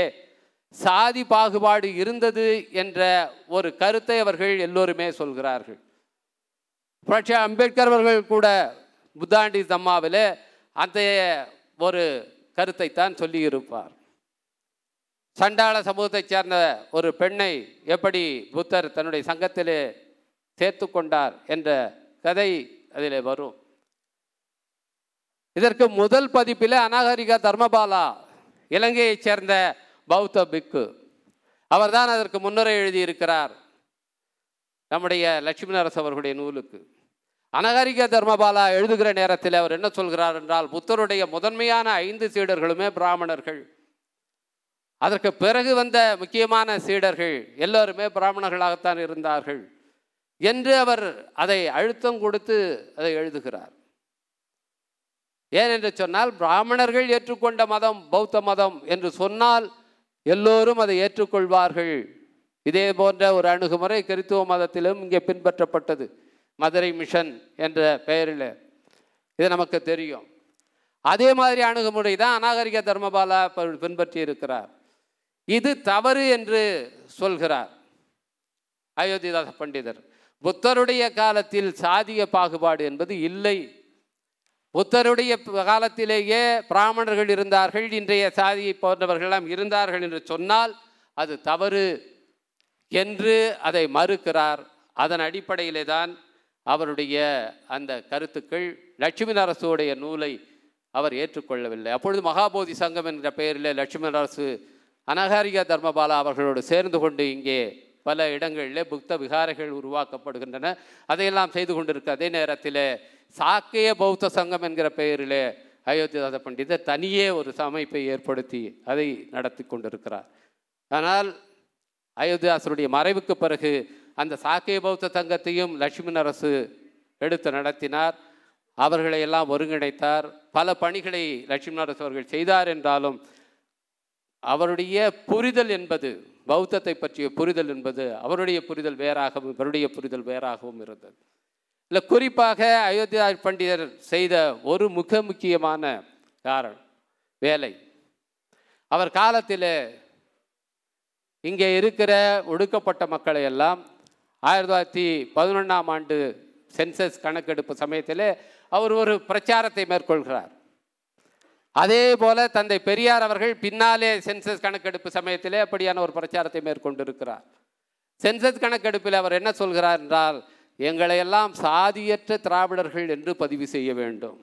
சாதி பாகுபாடு இருந்தது என்ற ஒரு கருத்தை அவர்கள் எல்லோருமே சொல்கிறார்கள். புரட்சி அம்பேத்கர் அவர்கள் கூட புத்தாண்டி தம்மாவிலே அந்த ஒரு கருத்தைத்தான் சொல்லியிருப்பார். சண்டாள சமூகத்தைச் சேர்ந்த ஒரு பெண்ணை எப்படி புத்தர் தன்னுடைய சங்கத்திலே சேர்த்து கொண்டார் என்ற கதை அதிலே வரும். இதற்கு முதல் பதிப்பில் அநாகரிக தர்மபாலா இலங்கையைச் சேர்ந்த பௌத்த பிக்கு அவர்தான் அதற்கு முன்னுரை எழுதியிருக்கிறார் நம்முடைய லட்சுமி நரசு அவர்களுடைய நூலுக்கு. அனகாரிக தர்மபாலா எழுதுகிற நேரத்தில் அவர் என்ன சொல்கிறார் என்றால் புத்தருடைய முதன்மையான ஐந்து சீடர்களுமே பிராமணர்கள். அதற்கு பிறகு வந்த முக்கியமான சீடர்கள் எல்லோருமே பிராமணர்களாகத்தான் இருந்தார்கள். என்று அவர் அதை அழுத்தம் கொடுத்து அதை எழுதுகிறார். ஏனென்று சொன்னால் பிராமணர்கள் ஏற்றுக்கொண்ட மதம் பௌத்த மதம் என்று சொன்னால் எல்லோரும் அதை ஏற்றுக்கொள்வார்கள். இதே போன்ற ஒரு அணுகுமுறை கிறித்துவ மதத்திலும் இங்கே பின்பற்றப்பட்டது. மதுரை மிஷன் என்ற பெயரில். இது நமக்கு தெரியும். அதே மாதிரி அணுகுமுறை தான் அநாகரிக தர்மபாலா பின்பற்றி இருக்கிறார் இது தவறு என்று சொல்கிறார். அயோத்திதாச பண்டிதர். புத்தருடைய காலத்தில் சாதிய பாகுபாடு என்பது இல்லை. புத்தருடைய காலத்திலேயே பிராமணர்கள் இருந்தார்கள் இன்றைய சாதியை போன்றவர்களெல்லாம் இருந்தார்கள் என்று சொன்னால் அது தவறு என்று அதை மறுக்கிறார். அதன் அடிப்படையிலே தான் அவருடைய அந்த கருத்துக்கள் லட்சுமி அரசுடைய நூலை அவர் ஏற்றுக்கொள்ளவில்லை. அப்பொழுது மகாபோதி சங்கம் என்கிற பெயரில் லட்சுமி அரசு அனகாரிகா தர்மபாலா அவர்களோடு சேர்ந்து கொண்டு இங்கே பல இடங்களில் புத்த விகாரைகள் உருவாக்கப்படுகின்றன. அதையெல்லாம் செய்து கொண்டிருக்க அதே நேரத்தில் சாக்கிய பௌத்த சங்கம் என்கிற பெயரிலே அயோத்திதாச பண்டிதர் தனியே ஒரு அமைப்பை ஏற்படுத்தி அதை நடத்தி கொண்டிருக்கிறார். ஆனால் அயோத்திதாசருடைய மறைவுக்கு பிறகு அந்த சாக்கிய பௌத்த சங்கத்தையும் லட்சுமி அரசு எடுத்து நடத்தினார். அவர்களை எல்லாம் ஒருங்கிணைத்தார். பல பணிகளை லட்சுமி அரசு அவர்கள் செய்தார் என்றாலும் அவருடைய புரிதல் என்பது பௌத்தத்தை பற்றிய புரிதல் என்பது அவருடைய புரிதல் வேறாகவும் இவருடைய புரிதல் வேறாகவும் இருந்தது. இல்லை குறிப்பாக அயோத்தியா பண்டிதர் செய்த ஒரு முக முக்கியமான காரணம் வேலை. அவர் காலத்தில் இங்கே இருக்கிற ஒடுக்கப்பட்ட மக்களை எல்லாம் ஆயிரத்தி தொள்ளாயிரத்தி பதினொன்றாம் ஆண்டு சென்சஸ் கணக்கெடுப்பு சமயத்தில் அவர் ஒரு பிரச்சாரத்தை மேற்கொள்கிறார். அதே போல தந்தை பெரியார் அவர்கள் பின்னாலே சென்சஸ் கணக்கெடுப்பு சமயத்திலே அப்படியான ஒரு பிரச்சாரத்தை மேற்கொண்டிருக்கிறார். சென்சஸ் கணக்கெடுப்பில் அவர் என்ன சொல்கிறார் என்றால் எங்களை எல்லாம் சாதியற்ற திராவிடர்கள் என்று பதிவு செய்ய வேண்டும்.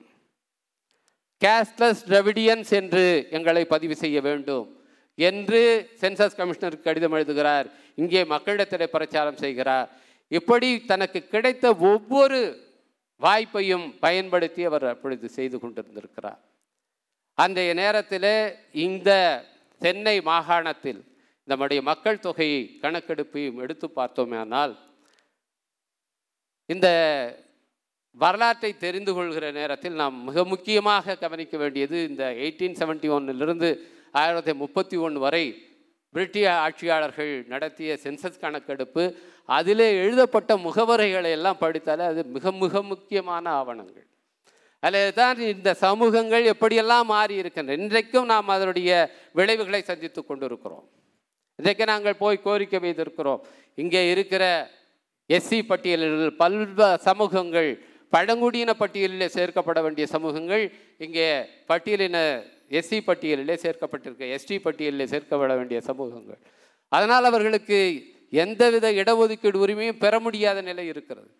கேஸ்ட்லஸ் டிரவிடியன்ஸ் என்று எங்களை பதிவு செய்ய வேண்டும். என்று சென்சஸ் கமிஷனருக்கு கடிதம் எழுதுகிறார். இங்கே மக்களிடத்தில் பிரச்சாரம் செய்கிறார். இப்படி தனக்கு கிடைத்த ஒவ்வொரு வாய்ப்பையும் பயன்படுத்தி அவர் அப்பொழுது செய்து கொண்டிருந்திருக்கிறார். அன்றைய நேரத்தில் இந்த சென்னை மாகாணத்தில் நம்முடைய மக்கள் தொகை கணக்கெடுப்பையும் எடுத்து பார்த்தோமேனால் இந்த வரலாற்றை தெரிந்து கொள்கிற நேரத்தில் நாம் மிக முக்கியமாக கவனிக்க வேண்டியது இந்த எயிட்டீன் செவன்ட்டி ஒன்னிலிருந்து ஆயிரத்தி முப்பத்தி ஒன்று வரை பிரிட்டிஷ் ஆட்சியாளர்கள் நடத்திய சென்சஸ் கணக்கெடுப்பு அதிலே எழுதப்பட்ட முகவரைகளை எல்லாம் படித்தாலே அது மிக மிக முக்கியமான ஆவணங்கள். அதில் தான் இந்த சமூகங்கள் எப்படியெல்லாம் மாறி இருக்கின்றன. இன்றைக்கும் நாம் அதனுடைய விளைவுகளை சந்தித்து கொண்டிருக்கிறோம். இன்றைக்கு நாங்கள் போய் கோரிக்கை வைத்திருக்கிறோம். இங்கே இருக்கிற எஸ்சி பட்டியலில் பல்வ சமூகங்கள் பழங்குடியின பட்டியலில் சேர்க்கப்பட வேண்டிய சமூகங்கள் இங்கே பட்டியலின எஸ்சி பட்டியலிலே சேர்க்கப்பட்டிருக்க எஸ்டி பட்டியலில் சேர்க்கப்பட வேண்டிய சமூகங்கள். அதனால் அவர்களுக்கு எந்தவித இடஒதுக்கீடு உரிமையும் பெற முடியாத நிலை இருக்கிறது.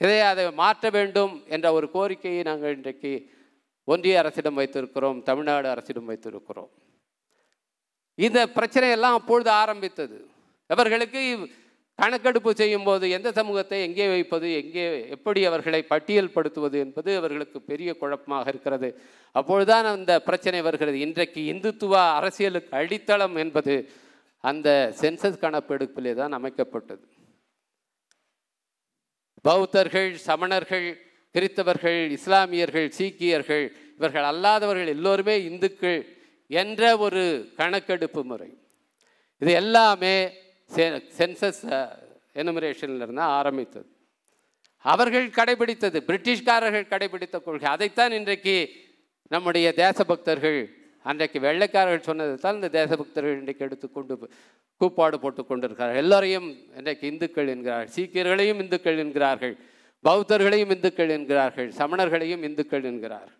இதை அதை மாற்ற வேண்டும் என்ற ஒரு கோரிக்கையை நாங்கள் இன்றைக்கு ஒன்றிய அரசிடம் வைத்திருக்கிறோம் தமிழ்நாடு அரசிடம் வைத்திருக்கிறோம். இந்த பிரச்சனையெல்லாம் அப்பொழுது ஆரம்பித்தது. அவர்களுக்கு கணக்கெடுப்பு செய்யும் போது எந்த சமூகத்தை எங்கே வைப்பது எங்கே எப்படி அவர்களை பட்டியல்படுத்துவது என்பது அவர்களுக்கு பெரிய குழப்பமாக இருக்கிறது. அப்பொழுதுதான் அந்த பிரச்சனை வருகிறது. இன்றைக்கு இந்துத்துவ அரசியலுக்கு அடித்தளம் என்பது அந்த சென்சஸ் கணப்பெடுப்பிலே தான் அமைக்கப்பட்டது. பௌத்தர்கள் சமணர்கள் கிறித்தவர்கள் இஸ்லாமியர்கள் சீக்கியர்கள் இவர்கள் அல்லாதவர்கள் எல்லோருமே இந்துக்கள் என்ற ஒரு கணக்கெடுப்பு முறை. இது எல்லாமே சென்சஸ் எனுமரேஷனில் இருந்து ஆரம்பித்தது. அவர்கள் கடைபிடித்தது பிரிட்டிஷ்காரர்கள் கடைபிடித்த கொள்கை. அதைத்தான் இன்றைக்கு நம்முடைய தேசபக்தர்கள் அன்றைக்கு வெள்ளைக்காரர்கள் சொன்னது தான் இந்த தேசபக்தர்கள் இன்றைக்கு எடுத்துக்கொண்டு கூப்பாடு போட்டு கொண்டிருக்கிறார்கள். எல்லோரையும் இன்றைக்கு இந்துக்கள் என்கிறார்கள். சீக்கியர்களையும் இந்துக்கள் என்கிறார்கள். பௌத்தர்களையும் இந்துக்கள் என்கிறார்கள். சமணர்களையும் இந்துக்கள் என்கிறார்கள்.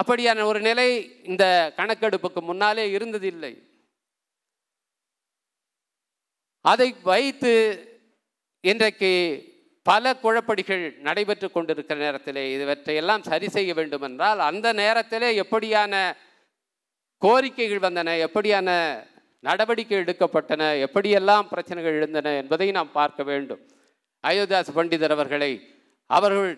அப்படியான ஒரு நிலை இந்த கணக்கெடுப்புக்கு முன்னாலே இருந்ததில்லை. அதை வைத்து இன்றைக்கு பல குழப்படிகள் நடைபெற்று கொண்டிருக்கிற நேரத்திலே இவற்றையெல்லாம் சரி செய்ய வேண்டும் என்றால் அந்த நேரத்திலே எப்படியான கோரிக்கைகள் வந்தன எப்படியான நடவடிக்கை எடுக்கப்பட்டன எப்படியெல்லாம் பிரச்சனைகள் எழுந்தன என்பதை நாம் பார்க்க வேண்டும். அயோத்தியாஸ் பண்டிதர் அவர்களை அவர்கள்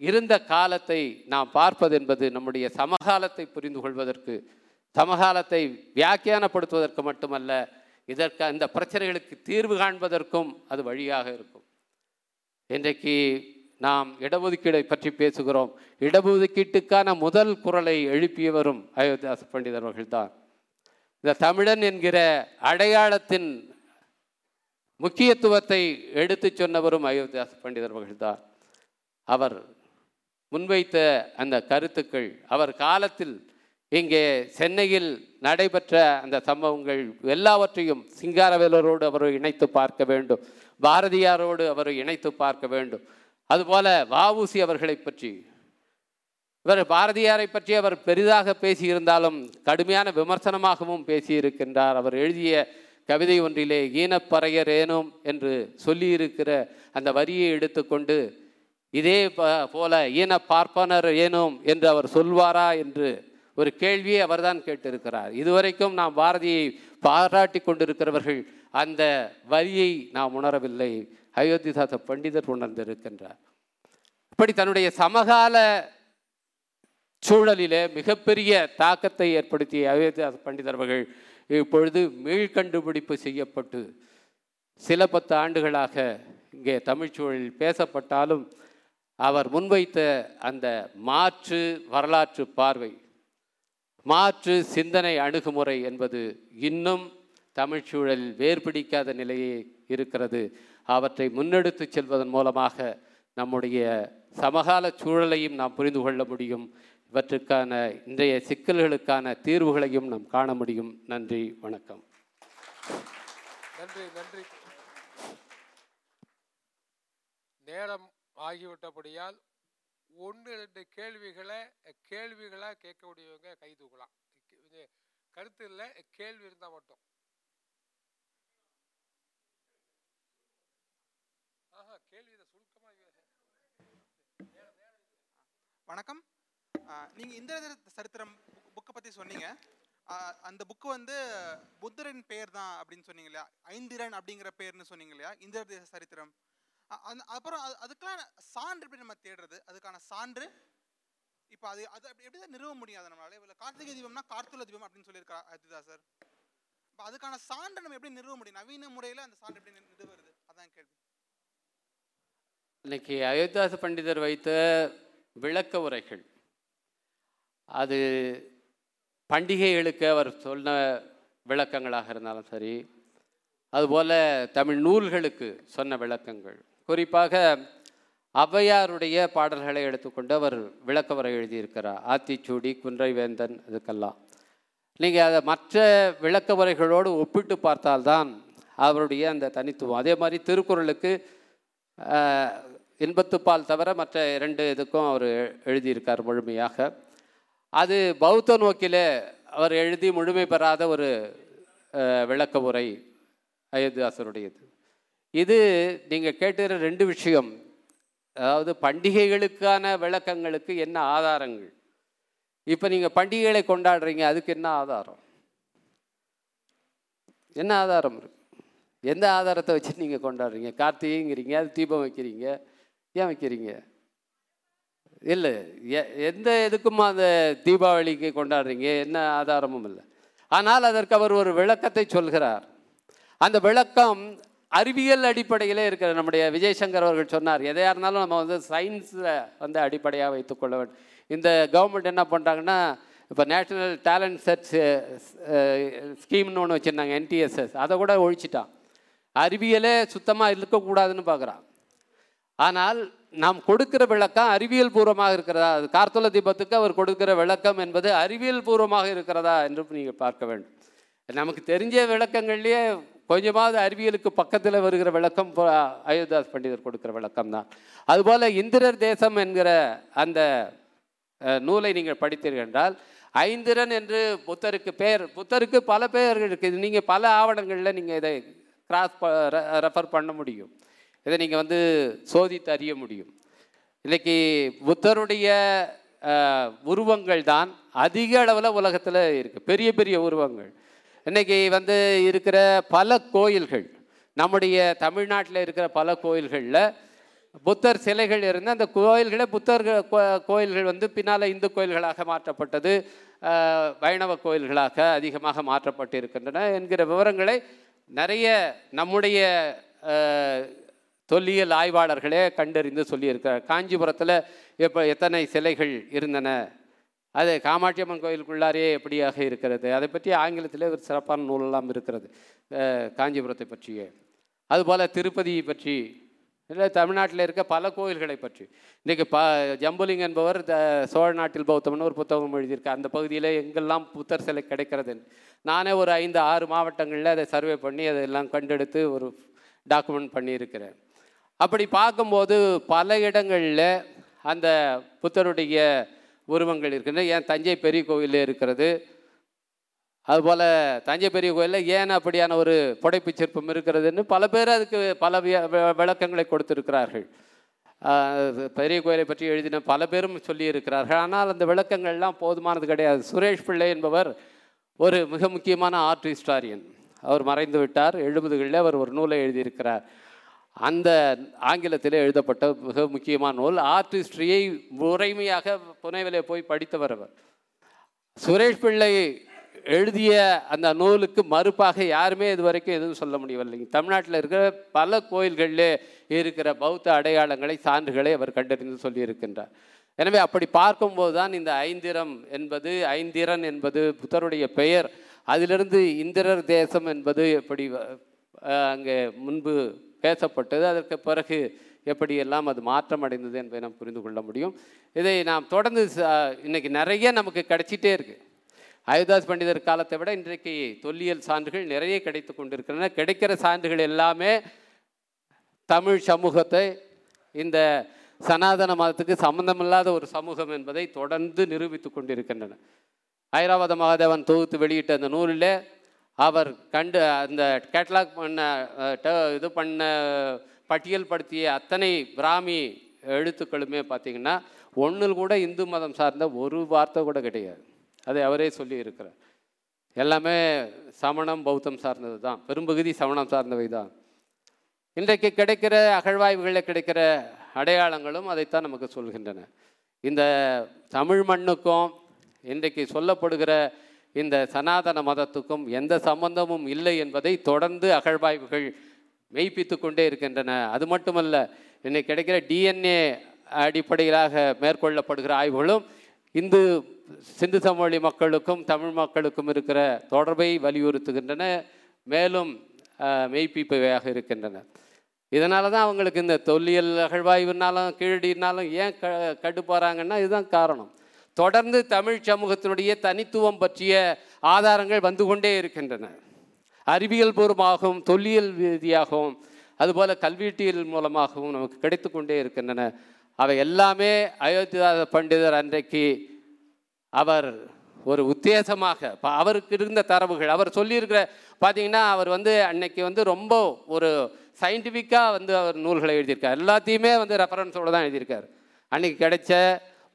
இருந்த காலத்தை நாம் பார்ப்பது என்பது நம்முடைய சமகாலத்தை புரிந்து கொள்வதற்கு சமகாலத்தை வியாக்கியானப்படுத்துவதற்கு மட்டுமல்ல இதற்கு அந்த பிரச்சனைகளுக்கு தீர்வு காண்பதற்கும் அது வழியாக இருக்கும். இன்றைக்கு நாம் இடஒதுக்கீடை பற்றி பேசுகிறோம். இடஒதுக்கீட்டுக்கான முதல் குரலை எழுப்பியவரும் அயோத்தியாச பண்டிதர் அவர்கள்தான். இந்த தமிழன் என்கிற அடையாளத்தின் முக்கியத்துவத்தை எடுத்து சொன்னவரும் அயோத்தியாச பண்டிதர் அவர்கள்தான். அவர் முன்வைத்த அந்த கருத்துக்கள் அவர் காலத்தில் இங்கே சென்னையில் நடைபெற்ற அந்த சம்பவங்கள் எல்லாவற்றையும் சிங்காரவேலரோடு அவர் இணைத்து பார்க்க வேண்டும். பாரதியாரோடு அவர் இணைத்து பார்க்க வேண்டும். அதுபோல வாவூசி அவர்களை பற்றி. இவர் பாரதியாரை பற்றி அவர் பெரிதாக பேசியிருந்தாலும் கடுமையான விமர்சனமாகவும் பேசியிருக்கின்றார். அவர் எழுதிய கவிதை ஒன்றிலே ஈனப்பறையர் ஏனும் என்று சொல்லியிருக்கிற அந்த வரியை எடுத்துக்கொண்டு இதே போல ஈன பார்ப்பனர் ஏனும் என்று அவர் சொல்வாரா என்று ஒரு கேள்வியை அவர்தான் கேட்டிருக்கிறார். இதுவரைக்கும் நாம் பாரதியை பாராட்டி கொண்டிருக்கிறவர்கள் அந்த வரியை நாம் உணரவில்லை. அயோத்திதாச பண்டிதர் உணர்ந்திருக்கின்றார். இப்படி தன்னுடைய சமகால சூழலிலே மிகப்பெரிய தாக்கத்தை ஏற்படுத்திய அயோத்திதாச பண்டிதர் அவர்கள் இப்பொழுது மீள்கண்டுபிடிப்பு செய்யப்பட்டு சில பத்து ஆண்டுகளாக இங்கே தமிழ்ச்சூழலில் பேசப்பட்டாலும் அவர் முன்வைத்த அந்த மாற்று வரலாற்று பார்வை மாற்று சிந்தனை அணுகுமுறை என்பது இன்னும் தமிழ்ச்சூழல் வேர் வேர்பிடிக்காத நிலையே இருக்கிறது. அவற்றை முன்னெடுத்துச் செல்வதன் மூலமாக நம்முடைய சமகால சூழலையும் நாம் புரிந்து கொள்ள முடியும். இவற்றுக்கான இன்றைய சிக்கல்களுக்கான தீர்வுகளையும் நாம் காண முடியும். நன்றி வணக்கம். நன்றி நன்றி. நேரம் ஆகிவிட்டபடியால் ஒன்று ரெண்டு கேள்விகளை கேள்விகளாக கேட்கக்கூடியவங்க கை தூக்கலாம். கருத்து இல்லை கேள்வி இருந்தால் மட்டும் ஆஹா கேள்வி இதை சுருக்கமாக வணக்கம். நீங்கள் நீங்க இந்திர சரித்திரம் புக்கை பத்தி சொன்னீங்க. அந்த புக்கு வந்து புத்தரின் பெயர் தான் அப்படின்னு சொன்னீங்க இல்லையா? ஐந்திரன் அப்படிங்கிற பேர்னு சொன்னீங்க இல்லையா? இந்திர தேச சரித்திரம் அந்த- அப்புறம் அது- அதுக்கெல்லாம் சான்று எப்படி நம்ம தேடுறது? அதுக்கான சான்று? இப்போ அது அது அப்படி எப்படி தான் நிறுவ முடியும் நம்மளால? இல்லை கார்த்திகை தீபம்னா கார்த்துள்ள தீபம் அப்படின்னு சொல்லியிருக்கா அதுதான் சார். இப்போ அதுக்கான சான்று நம்ம எப்படி நிறுவ முடியும்? நவீன முறையில் அந்த சான்று எப்படி நிறுவுறது? அதான் கேள்வி. இன்னைக்கு அயோத்தியாச பண்டிதர் வைத்த விளக்க உரைகள். அது பண்டிகைகளுக்கு அவர் சொன்ன விளக்கங்களாக இருந்தாலும் சரி அதுபோல் தமிழ் நூல்களுக்கு சொன்ன விளக்கங்கள். குறிப்பாக ஔவையாருடைய பாடல்களை எடுத்துக்கொண்டு அவர் விளக்க உரை எழுதியிருக்கிறார். ஆத்திச்சூடி குன்றை வேந்தன் இதுக்கெல்லாம் நீங்கள் அதை மற்ற விளக்க உரைகளோடு ஒப்பிட்டு பார்த்தால்தான் அவருடைய அந்த தனித்துவம். அதே மாதிரி திருக்குறளுக்கு இன்பத்துப்பால் தவிர மற்ற இரண்டு இதுக்கும் அவர் எழுதியிருக்கார் முழுமையாக. அது பௌத்த நோக்கிலே அவர் எழுதி முழுமை பெறாத ஒரு விளக்க உரை அயோத்தியாசருடையது இது நீங்கள் கேட்டுகிற ரெண்டு விஷயம். அதாவது பண்டிகைகளுக்கான விளக்கங்களுக்கு என்ன ஆதாரங்கள்? இப்போ நீங்கள் பண்டிகைகளை கொண்டாடுறீங்க அதுக்கு என்ன ஆதாரம்? என்ன ஆதாரம் இருக்கு? எந்த ஆதாரத்தை வச்சு நீங்கள் கொண்டாடுறீங்க? கார்த்திகைங்கிறீங்க அது தீபம் வைக்கிறீங்க ஏன் வைக்கிறீங்க? இல்லை எ- எந்த எதுக்கும் அந்த தீபாவளிக்கு கொண்டாடுறீங்க? என்ன ஆதாரமும் இல்லை. ஆனால் அதற்கு அவர் ஒரு விளக்கத்தை சொல்கிறார். அந்த விளக்கம் அறிவியல் அடிப்படையிலே இருக்கிற நம்முடைய விஜயசங்கர் அவர்கள் சொன்னார் எதையாக இருந்தாலும் நம்ம வந்து சயின்ஸில் வந்து அடிப்படையாக வைத்துக்கொள்ள வேண்டும். இந்த கவர்மெண்ட் என்ன பண்ணுறாங்கன்னா இப்போ நேஷ்னல் டேலண்ட் சர்ச் ஸ்கீம்னு ஒன்று வச்சுருந்தாங்க என்டிஎஸ்எஸ் அதை கூட ஒழிச்சிட்டான். அறிவியலே சுத்தமாக இருக்கக்கூடாதுன்னு பார்க்குறான் ஆனால் நாம் கொடுக்கிற விளக்கம் அறிவியல் பூர்வமாக இருக்கிறதா? அது கார்த்தல தீபத்துக்கு அவர் கொடுக்கிற விளக்கம் என்பது அறிவியல் பூர்வமாக இருக்கிறதா என்று நீங்கள் பார்க்க வேண்டும். நமக்கு தெரிஞ்ச விளக்கங்கள்லேயே கொஞ்சமாவது அறிவியலுக்கு பக்கத்தில் வருகிற விளக்கம் அயோத்தியாஸ் பண்டிதர் கொடுக்குற விளக்கம் தான். அதுபோல் இந்திரர் தேசம் என்கிற அந்த நூலை நீங்கள் படித்தீர்கள் என்றால் ஐந்திரன் என்று புத்தருக்கு பெயர் புத்தருக்கு பல பெயர்கள் இருக்குது. நீங்கள் பல ஆவணங்களில் நீங்கள் இதை கிராஸ் ரெஃபர் பண்ண முடியும். இதை நீங்கள் வந்து சோதித்து அறிய முடியும். இன்றைக்கி புத்தருடைய உருவங்கள் தான் அதிக அளவில் உலகத்தில் இருக்குது பெரிய பெரிய உருவங்கள். இன்றைக்கி வந்து இருக்கிற பல கோயில்கள் நம்முடைய தமிழ்நாட்டில் இருக்கிற பல கோயில்களில் புத்தர் சிலைகள் இருந்து அந்த கோயில்களே புத்தர் கோ- கோயில்கள் வந்து பின்னால் இந்து கோயில்களாக மாற்றப்பட்டது வைணவ கோயில்களாக அதிகமாக மாற்றப்பட்டு இருக்கின்றன என்கிற விவரங்களை நிறைய நம்முடைய தொல்லியல் ஆய்வாளர்களே கண்டறிந்து சொல்லியிருக்கிறார். காஞ்சிபுரத்தில் எப்போ எத்தனை சிலைகள் இருந்தன? அது காமாட்சி அம்மன் கோயிலுக்குள்ளாரே எப்படியாக இருக்கிறது? அதை பற்றி ஆங்கிலத்திலே ஒரு சிறப்பான நூலெல்லாம் இருக்கிறது காஞ்சிபுரத்தை பற்றியே. அதுபோல் திருப்பதியை பற்றி இல்லை தமிழ்நாட்டில் இருக்க பல கோயில்களை பற்றி. இன்றைக்கி ப ஜம்புலிங் என்பவர் த சோழ நாட்டில் பௌத்தம்னு ஒரு புத்தகம் எழுதியிருக்கார். அந்த பகுதியில் எங்கெல்லாம் புத்தர் சிலை கிடைக்கிறது? நானே ஒரு ஐந்து ஆறு மாவட்டங்களில் அதை சர்வே பண்ணி அதெல்லாம் கண்டெடுத்து ஒரு டாக்குமெண்ட் பண்ணியிருக்கிறேன். அப்படி பார்க்கும்போது பல இடங்களில் அந்த புத்தருடைய உருவங்கள் இருக்கின்றன. ஏன் தஞ்சை பெரிய கோவிலில் இருக்கிறது? அதுபோல் தஞ்சை பெரிய கோயிலில் ஏன் அப்படியான ஒரு புடைப்பு சிற்பம் இருக்கிறதுன்னு பல பேர் அதுக்கு பல விய- விளக்கங்களை கொடுத்துருக்கிறார்கள். பெரிய கோயிலை பற்றி எழுதின பல பேரும் சொல்லியிருக்கிறார்கள். ஆனால் அந்த விளக்கங்கள்லாம் போதுமானது கிடையாது. சுரேஷ் பிள்ளை என்பவர் ஒரு மிக முக்கியமான ஆர்ட் ஹிஸ்டாரியன். அவர் மறைந்து விட்டார் எழுபதுகளில் அவர் ஒரு நூலை எழுதியிருக்கிறார். அந்த ஆங்கிலத்திலே எழுதப்பட்ட மிக முக்கியமான நூல் ஆர்டிஸ்ட்ரியை முறைமையாக புனைவிலே போய் படித்தவர் அவர். சுரேஷ் பிள்ளை எழுதிய அந்த நூலுக்கு மறுப்பாக யாருமே இதுவரைக்கும் எதுவும் சொல்ல முடியவில்லைங்க. தமிழ்நாட்டில் இருக்கிற பல கோயில்களிலே இருக்கிற பௌத்த அடையாளங்களை சான்றுகளை அவர் கண்டறிந்து சொல்லியிருக்கின்றார். எனவே அப்படி பார்க்கும்போது தான் இந்த ஐந்திரம் என்பது ஐந்திரன் என்பது புத்தருடைய பெயர் அதிலிருந்து இந்திரர் தேசம் என்பது எப்படி அங்கே முன்பு பேசப்பட்டது. அதற்கு பிறகு எப்படியெல்லாம் அது மாற்றம் அடைந்தது என்பதை நாம் புரிந்து கொள்ள முடியும். இதை நாம் தொடர்ந்து ச- நிறைய நமக்கு கிடைச்சிட்டே இருக்குது அயோத்தாஸ் பண்டிதர் காலத்தை விட இன்றைக்கு தொல்லியல் சான்றுகள் நிறைய கிடைத்து கொண்டிருக்கின்றன. கிடைக்கிற சான்றுகள் எல்லாமே தமிழ் சமூகத்தை இந்த சனாதன மதத்துக்கு சம்பந்தமில்லாத ஒரு சமூகம் என்பதை தொடர்ந்து நிரூபித்து கொண்டிருக்கின்றன. ஐராவத மகாதேவன் தொகுத்து வெளியிட்ட அந்த நூலில் அவர் கண்டு அந்த கேட்லாக் பண்ண இது பண்ண பட்டியல் படுத்திய அத்தனை பிராமி எழுத்துக்களுமே பார்த்தீங்கன்னா ஒன்றில் கூட இந்து மதம் சார்ந்த ஒரு வார்த்தை கூட கிடையாது. அதை அவரே சொல்லி இருக்கிறார். எல்லாமே சமணம் பௌத்தம் சார்ந்தது தான். பெரும்பகுதி சமணம் சார்ந்தவை தான். இன்றைக்கு கிடைக்கிற அகழ்வாய்வுகளில் கிடைக்கிற அடையாளங்களும் அதைத்தான் நமக்கு சொல்கின்றன. இந்த தமிழ் மண்ணுக்கும் இன்றைக்கு சொல்லப்படுகிற இந்த சனாதன மதத்துக்கும் எந்த சம்பந்தமும் இல்லை என்பதை தொடர்ந்து அகழ்வாய்வுகள் மெய்ப்பித்து கொண்டே இருக்கின்றன. அது மட்டுமல்ல இன்னைக்கு கிடைக்கிற டிஎன்ஏ அடிப்படையிலாக மேற்கொள்ளப்படுகிற ஆய்வுகளும் இந்து சிந்து சமவெளி மக்களுக்கும் தமிழ் மக்களுக்கும் இருக்கிற தொடர்பை வலியுறுத்துகின்றன. மேலும் மெய்ப்பிப்பவையாக இருக்கின்றன. இதனால தான் அவங்களுக்கு இந்த தொல்லியல் அகழ்வாய்வுனாலும் கீழடினாலும் ஏன் க கடுப்பாறாங்கன்னா இதுதான் காரணம். தொடர்ந்து தமிழ் சமூகத்தினுடைய தனித்துவம் பற்றிய ஆதாரங்கள் வந்து கொண்டே இருக்கின்றன. அறிவியல் பூர்வமாகவும் தொல்லியல் ரீதியாகவும் அதுபோல் கல்வீட்டியல் மூலமாகவும் நமக்கு கிடைத்து கொண்டே இருக்கின்றன. அவை எல்லாமே அயோத்திதாச பண்டிதர் அன்றைக்கு அவர் ஒரு உத்தேசமாக அவருக்கு இருந்த தரவுகள் அவர் சொல்லியிருக்கிற பார்த்தீங்கன்னா அவர் வந்து அன்னைக்கு வந்து ரொம்ப ஒரு சயின்டிஃபிக்காக வந்து அவர் நூல்களை எழுதியிருக்கார். எல்லாத்தையுமே வந்து ரெஃபரன்ஸோடு தான் எழுதியிருக்கார். அன்றைக்கி கிடைச்ச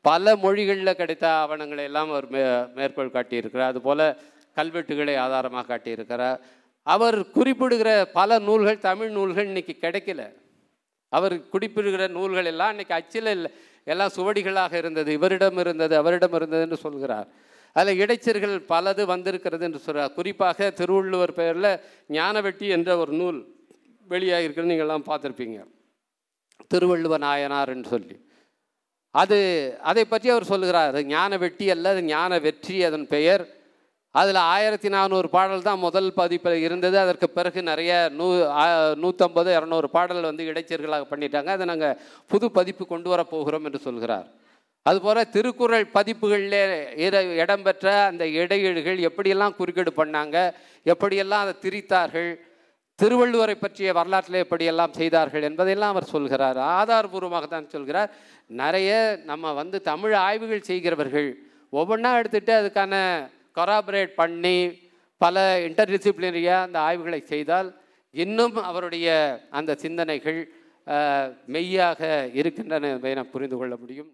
பல மொழிகளில் கிடைத்த ஆவணங்களை எல்லாம் அவர் மே மேற்கோள் காட்டியிருக்கிறார். அதுபோல் கல்வெட்டுகளை ஆதாரமாக காட்டியிருக்கிறார். அவர் குறிப்பிடுகிற பல நூல்கள் தமிழ் நூல்கள் இன்றைக்கி கிடைக்கல. அவர் குறிப்பிடுகிற நூல்கள் எல்லாம் இன்றைக்கி அச்சில் இல்லை எல்லாம் சுவடிகளாக இருந்தது. இவரிடம் இருந்தது அவரிடம் இருந்தது என்று சொல்கிறார். அதில் இடைச்சர்கள் பலது வந்திருக்கிறது என்று சொல்கிறார் குறிப்பாக திருவள்ளுவர் பெயரில் ஞானவெட்டி என்ற ஒரு நூல் வெளியாகிருக்குன்னு நீங்கள்லாம் பார்த்துருப்பீங்க. திருவள்ளுவ நாயனார் என்று சொல்லி. அது அதை பற்றி அவர் சொல்லுகிறார். அது ஞான வெட்டி அல்ல அது ஞான வெற்றி அதன் பெயர். அதில் ஆயிரத்தி நானூறு பாடல் தான் முதல் பதிப்பில் இருந்தது. அதற்கு பிறகு நிறைய நூ நூற்றம்பது இரநூறு பாடல் வந்து இடைச்சர்களாக பண்ணிட்டாங்க. அதை நாங்கள் புது பதிப்பு கொண்டு வர போகிறோம் என்று சொல்கிறார். அதுபோல் திருக்குறள் பதிப்புகளில் இட இடம்பெற்ற அந்த இடையீடுகள் எப்படியெல்லாம் குறுக்கீடு பண்ணாங்க எப்படியெல்லாம் அதை திரித்தார்கள் திருவள்ளுவரை பற்றிய வரலாற்றில் எப்படியெல்லாம் செய்தார்கள் என்பதையெல்லாம் அவர் சொல்கிறார். ஆதாரபூர்வமாக தான் சொல்கிறார். நிறைய நம்ம வந்து தமிழ் ஆய்வுகள் செய்கிறவர்கள் ஒவ்வொன்றா எடுத்துகிட்டு அதுக்கான கொராபரேட் பண்ணி பல இன்டர்டிசிப்ளினரியாக அந்த ஆய்வுகளை செய்தால் இன்னும் அவருடைய அந்த சிந்தனைகள் மெய்யாக இருக்கின்றன என்பதை புரிந்து கொள்ள முடியும்.